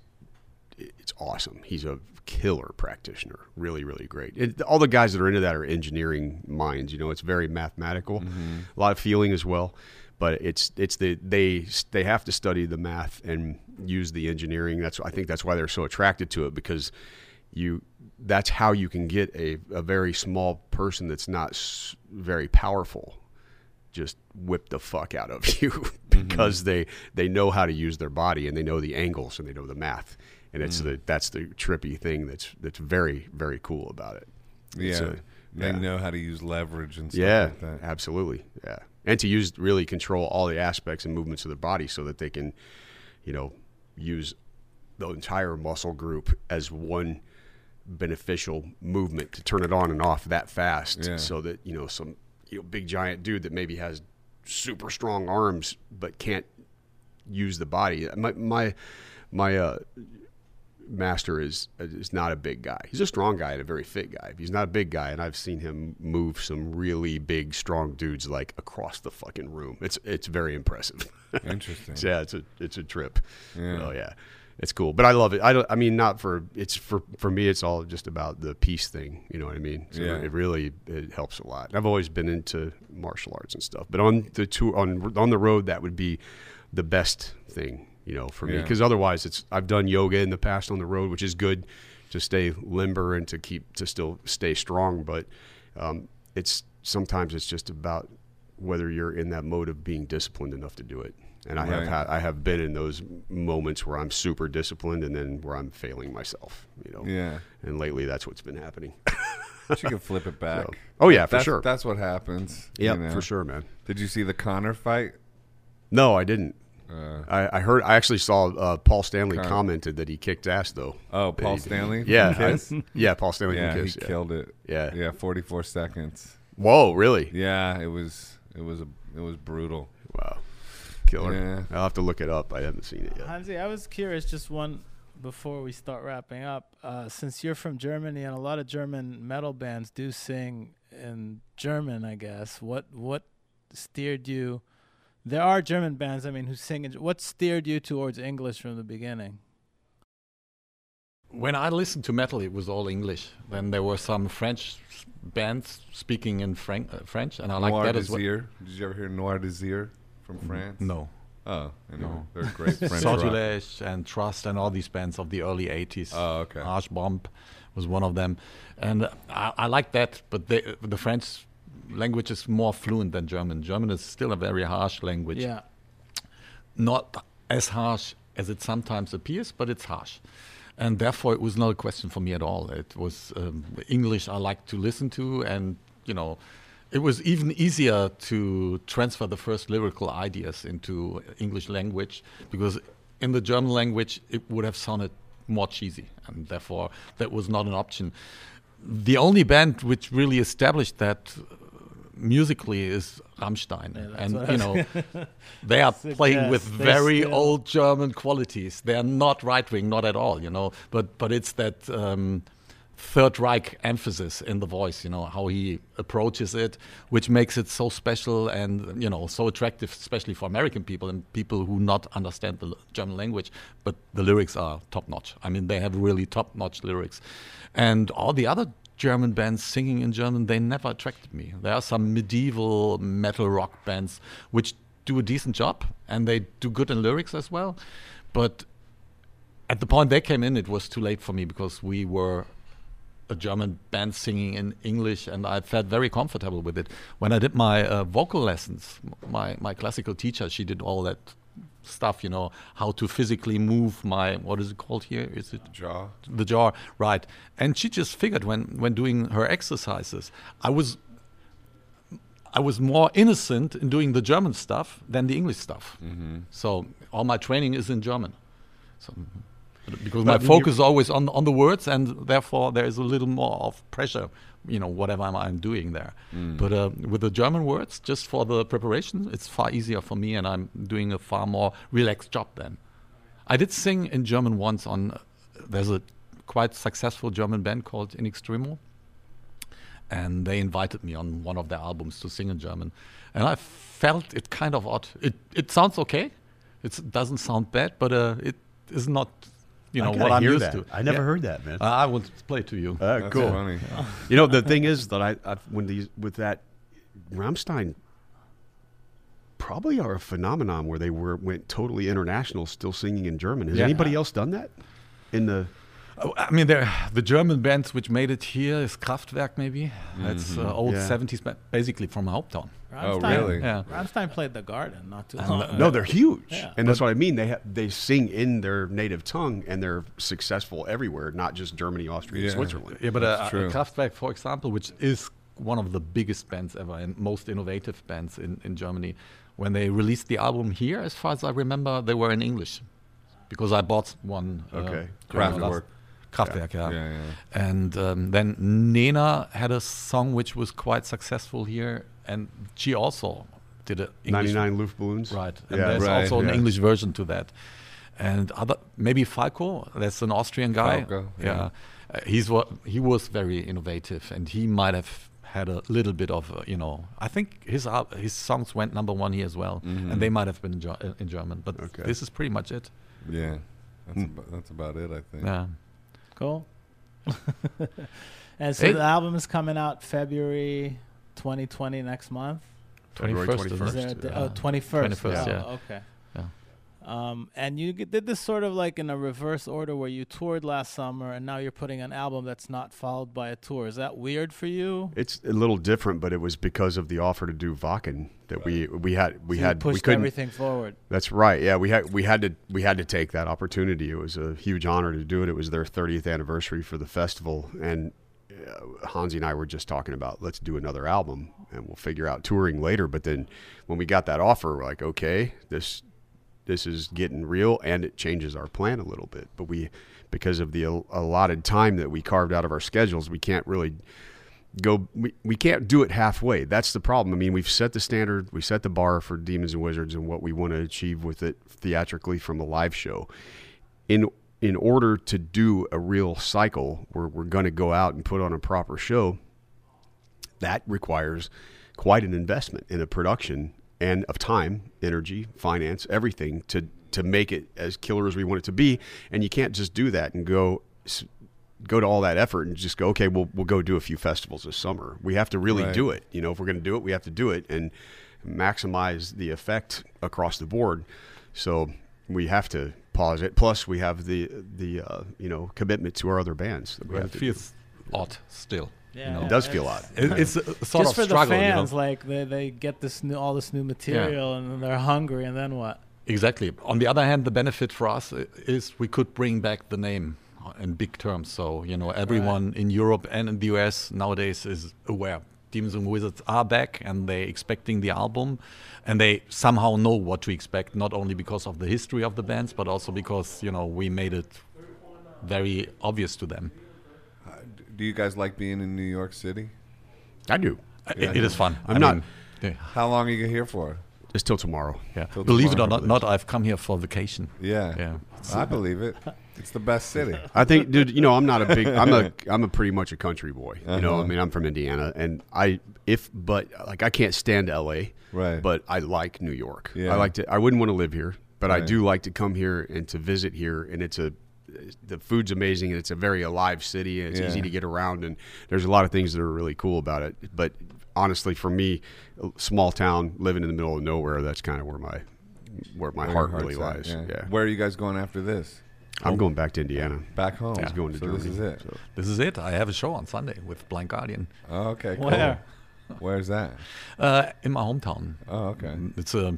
it's awesome. He's a killer practitioner. Really, really great. It, all the guys that are into that are engineering minds. You know, it's very mathematical, mm-hmm. a lot of feeling as well. But it's it's the they they have to study the math and use the engineering. That's I think that's why they're so attracted to it because you that's how you can get a, a very small person that's not s- very powerful just whip the fuck out of you mm-hmm. because they they know how to use their body and they know the angles and they know the math and it's the that's the trippy thing that's that's very very cool about it. Yeah. a- They yeah. know how to use leverage and stuff Yeah, like that. absolutely. Yeah, and to use really control all the aspects and movements of the body so that they can, you know, use the entire muscle group as one beneficial movement to turn it on and off that fast, Yeah. so that you know some you know big giant dude that maybe has super strong arms but can't use the body. My my my uh, master is is not a big guy. He's a strong guy and a very fit guy. He's not a big guy, and I've seen him move some really big, strong dudes like across the fucking room. It's it's very impressive. Interesting. yeah, it's a it's a trip. Yeah. Oh yeah, it's cool. But I love it. I don't. I mean, not for it's for for me. It's all just about the peace thing. You know what I mean? So Yeah. it really it helps a lot. I've always been into martial arts and stuff, but on the tour on on the road, that would be the best thing. You know, for me, Yeah. because otherwise, it's I've done yoga in the past on the road, which is good to stay limber and to keep to still stay strong. But um, it's sometimes it's just about whether you're in that mode of being disciplined enough to do it. And I have had I have been in those moments where I'm super disciplined and then where I'm failing myself. You know. Yeah. And lately, that's what's been happening. But you can flip it back. So- oh yeah, for that's, sure. That's what happens. Yeah, you know. for sure, man. Did you see the Conor fight? No, I didn't. Uh, I, I heard. I actually saw uh, Paul Stanley Con- commented that he kicked ass though. oh, Paul he- Stanley. Yeah, I- yeah, Paul Stanley. yeah, from he yeah. killed it. Yeah. Yeah, 44 seconds. Whoa, really? Yeah, it was it was a it was brutal. Wow, killer. Yeah. I'll have to look it up. I haven't seen it yet. Hansi, I was curious, just one before we start wrapping up. Uh, since you're from Germany and a lot of German metal bands do sing in German, I guess. What what steered you? There are German bands, I mean, who sing. In, what steered you towards English from the beginning? When I listened to metal, it was all English. Then there were some French bands speaking in Frank, uh, French, and I like Noir that as well. Désir. Did you ever hear Noir Désir from France? No, Oh, anyway, No. they're great French rock. Sortilege and Trust and all these bands of the early 80s. Oh, okay. H-Bomb was one of them. And uh, I, I like that, but they, the French language is more fluent than German. German is still a very harsh language. Yeah. Not as harsh as it sometimes appears, but it's harsh. And therefore, it was not a question for me at all. It was um, English I like to listen to, and, you know, it was even easier to transfer the first lyrical ideas into English language because in the German language it would have sounded more cheesy, and therefore that was not an option. The only band which really established that musically is Rammstein, Yeah, and you know they are playing with very still- old German qualities. They are not right wing, not at all, you know. But but it's that um, Third Reich emphasis in the voice, you know, how he approaches it, which makes it so special and, you know, so attractive, especially for American people and people who not understand the German language. But the lyrics are top notch. I mean, they have really top notch lyrics. And all the other German bands singing in German, they never attracted me. There are some medieval metal rock bands which do a decent job and they do good in lyrics as well. But at the point they came in, it was too late for me because we were a German band singing in English, and I felt very comfortable with it. When I did my uh, vocal lessons, my my classical teacher, she did all that stuff, you know, how to physically move my what is it called here? Is it Jaw. the jar, right? And she just figured when when doing her exercises, I was I was more innocent in doing the German stuff than the English stuff. Mm-hmm. So all my training is in German. So mm-hmm. because my But you- focus is always on on the words, and therefore there is a little more of pressure, you know, whatever I'm, I'm doing there. But uh, with the German words, just for the preparation, it's far easier for me, and I'm doing a far more relaxed job then. I did sing in German once on. There's a quite successful German band called In Extremo, and they invited me on one of their albums to sing in German, and I felt it kind of odd. It it sounds okay, it doesn't sound bad, but uh, it is not, you know, what I'm used that. to. I never Yeah. heard that, man. Uh, I will play it to you. Uh, That's cool. funny. You know, the thing is that I, I've, when these with that Rammstein probably are a phenomenon where they were went totally international, still singing in German. Has Yeah. anybody else done that? In the Oh, I mean, there the German bands which made it here is Kraftwerk, maybe. That's uh, old Yeah. 70s, band, basically from Haupttown. Oh, really? Yeah. Rammstein played the Garden not too And, long uh, ago. no, they're huge, Yeah. and that's what I mean. They ha- they sing in their native tongue, and they're successful everywhere, not just Germany, Austria, Yeah. Switzerland. Yeah, but That's uh. Kraftwerk, for example, which is one of the biggest bands ever and most innovative bands in, in Germany, when they released the album here, as far as I remember, they were in English. Because I bought one. uh, Okay. German Kraftwerk. last- Kraftwerk, yeah. Yeah, yeah. And um, then Nena had a song which was quite successful here, and she also did a English Ninety nine Luftballons. Right. And Yeah. there's Right, also an. English version to that. And other maybe Falco, that's an Austrian guy. Falco, yeah. yeah. Uh, he's what he was very innovative and he might have had a little bit of uh, you know I think his al- his songs went number 1 here as well Mhm. and they might have been in, Ger- uh, in German but Okay. this is pretty much it. Yeah. That's, Hmm. about, that's about it, I think. Yeah. Cool. and so Hey. the album is coming out February 2020 next month. February 21st, Is isn't there a it? di- Yeah. oh, 21st. 21st, Oh, yeah. Okay. Yeah. Um, and you g- did this sort of like in a reverse order where you toured last summer and now you're putting an album that's not followed by a tour. Is that weird for you? It's a little different, but it was because of the offer to do Wacken that we we had we So you had we pushed couldn't. everything forward. That's right. Yeah, we had we had to we had to take that opportunity. It was a huge honor to do it. It was their 30th anniversary for the festival, and Uh, Hansi and I were just talking about let's do another album, and we'll figure out touring later. But then when we got that offer, we're like, okay, this this is getting real, and it changes our plan a little bit. But we because of the allotted time that we carved out of our schedules, we can't really go we, we can't do it halfway that's the problem i mean we've set the standard we set the bar for demons and wizards and what we want to achieve with it theatrically from a live show in in order to do a real cycle where we're going to go out and put on a proper show that requires quite an investment in a production and of time energy finance everything to to make it as killer as we want it to be and you can't just do that and go go to all that effort and just go, okay, we'll we'll go do a few festivals this summer. We have to really Right. do it. You know, if we're going to do it, we have to do it and maximize the effect across the board. So we have to pause it. Plus, we have the the uh, you know commitment to our other bands. That we It have do. feels odd still. Yeah, know. It does feel odd. It, it's a sort Just of for struggle, the you know? fans, like they, they get this new all this new material and then they're hungry, and then what? Exactly. On the other hand, the benefit for us is we could bring back the name in big terms. So, you know, everyone in Europe and in the US nowadays is aware. Demons and Wizards are back and they're expecting the album and they somehow know what to expect, not only because of the history of the bands, but also because, you know, we made it very obvious to them. Uh, do you guys like being in New York City? I do. I- It, it is fun. I'm I not- mean, yeah. How long are you here for? It's till tomorrow. Yeah. Till Believe it or not, not, I've come here for vacation. Yeah. Yeah. I believe it. It's the best city. I think, dude. You know, I'm not a big. I'm a. I'm a pretty much a country boy. You know, Uh-huh. I mean, I'm from Indiana, and I if but like I can't stand L.A. Right. But I like New York. Yeah. I like to. I wouldn't want to live here, but I Right. do like to come here and to visit here. And it's a. The food's amazing, and it's a very alive city, and it's Yeah. easy to get around. And there's a lot of things that are really cool about it. But honestly, for me, small town living in the middle of nowhere, that's kind of where my where my Where heart really heart's lies. at, Yeah. Where are you guys going after this? I'm going back to Indiana. Back home. He's going to so Germany. this is it. so. This is it. I have a show on Sunday with Blind Guardian Oh, okay. Cool. Where? Where's that? uh, in my hometown. Oh, okay. It's a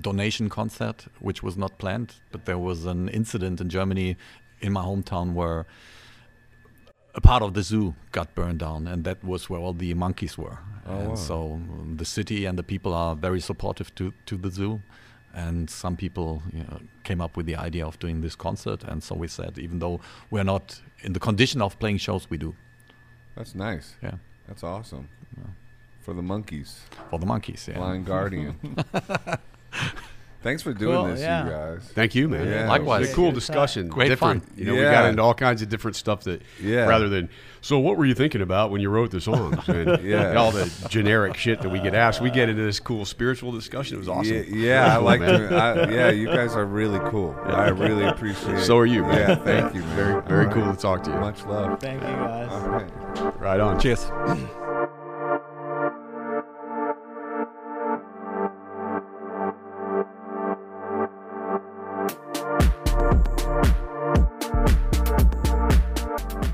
donation concert, which was not planned, but there was an incident in Germany in my hometown where a part of the zoo got burned down, and that was where all the monkeys were. Oh, and wow. so um, the city and the people are very supportive to, to the zoo. And some people you know, came up with the idea of doing this concert, and so we said, even though we're not in the condition of playing shows, we do. That's nice. Yeah, That's awesome. For the monkeys. for the monkeys. Yeah. Blind Guardian. Thanks for doing Cool, this, yeah. you guys. Thank you, man. Yeah. Likewise. It's a cool discussion. Great different. fun. You know, we got into all kinds of different stuff that, Yeah. rather than, so what were you thinking about when you wrote the songs? And Yeah. all the generic shit that we get asked. We get into this cool spiritual discussion. It was awesome. Yeah, yeah, I like man. to. I, yeah, you guys are really cool. I really appreciate. It. So are you, man. Yeah, thank you, man. Very, very All cool right. to talk to you. Much love. Thank you guys. All right. Right on. Cheers.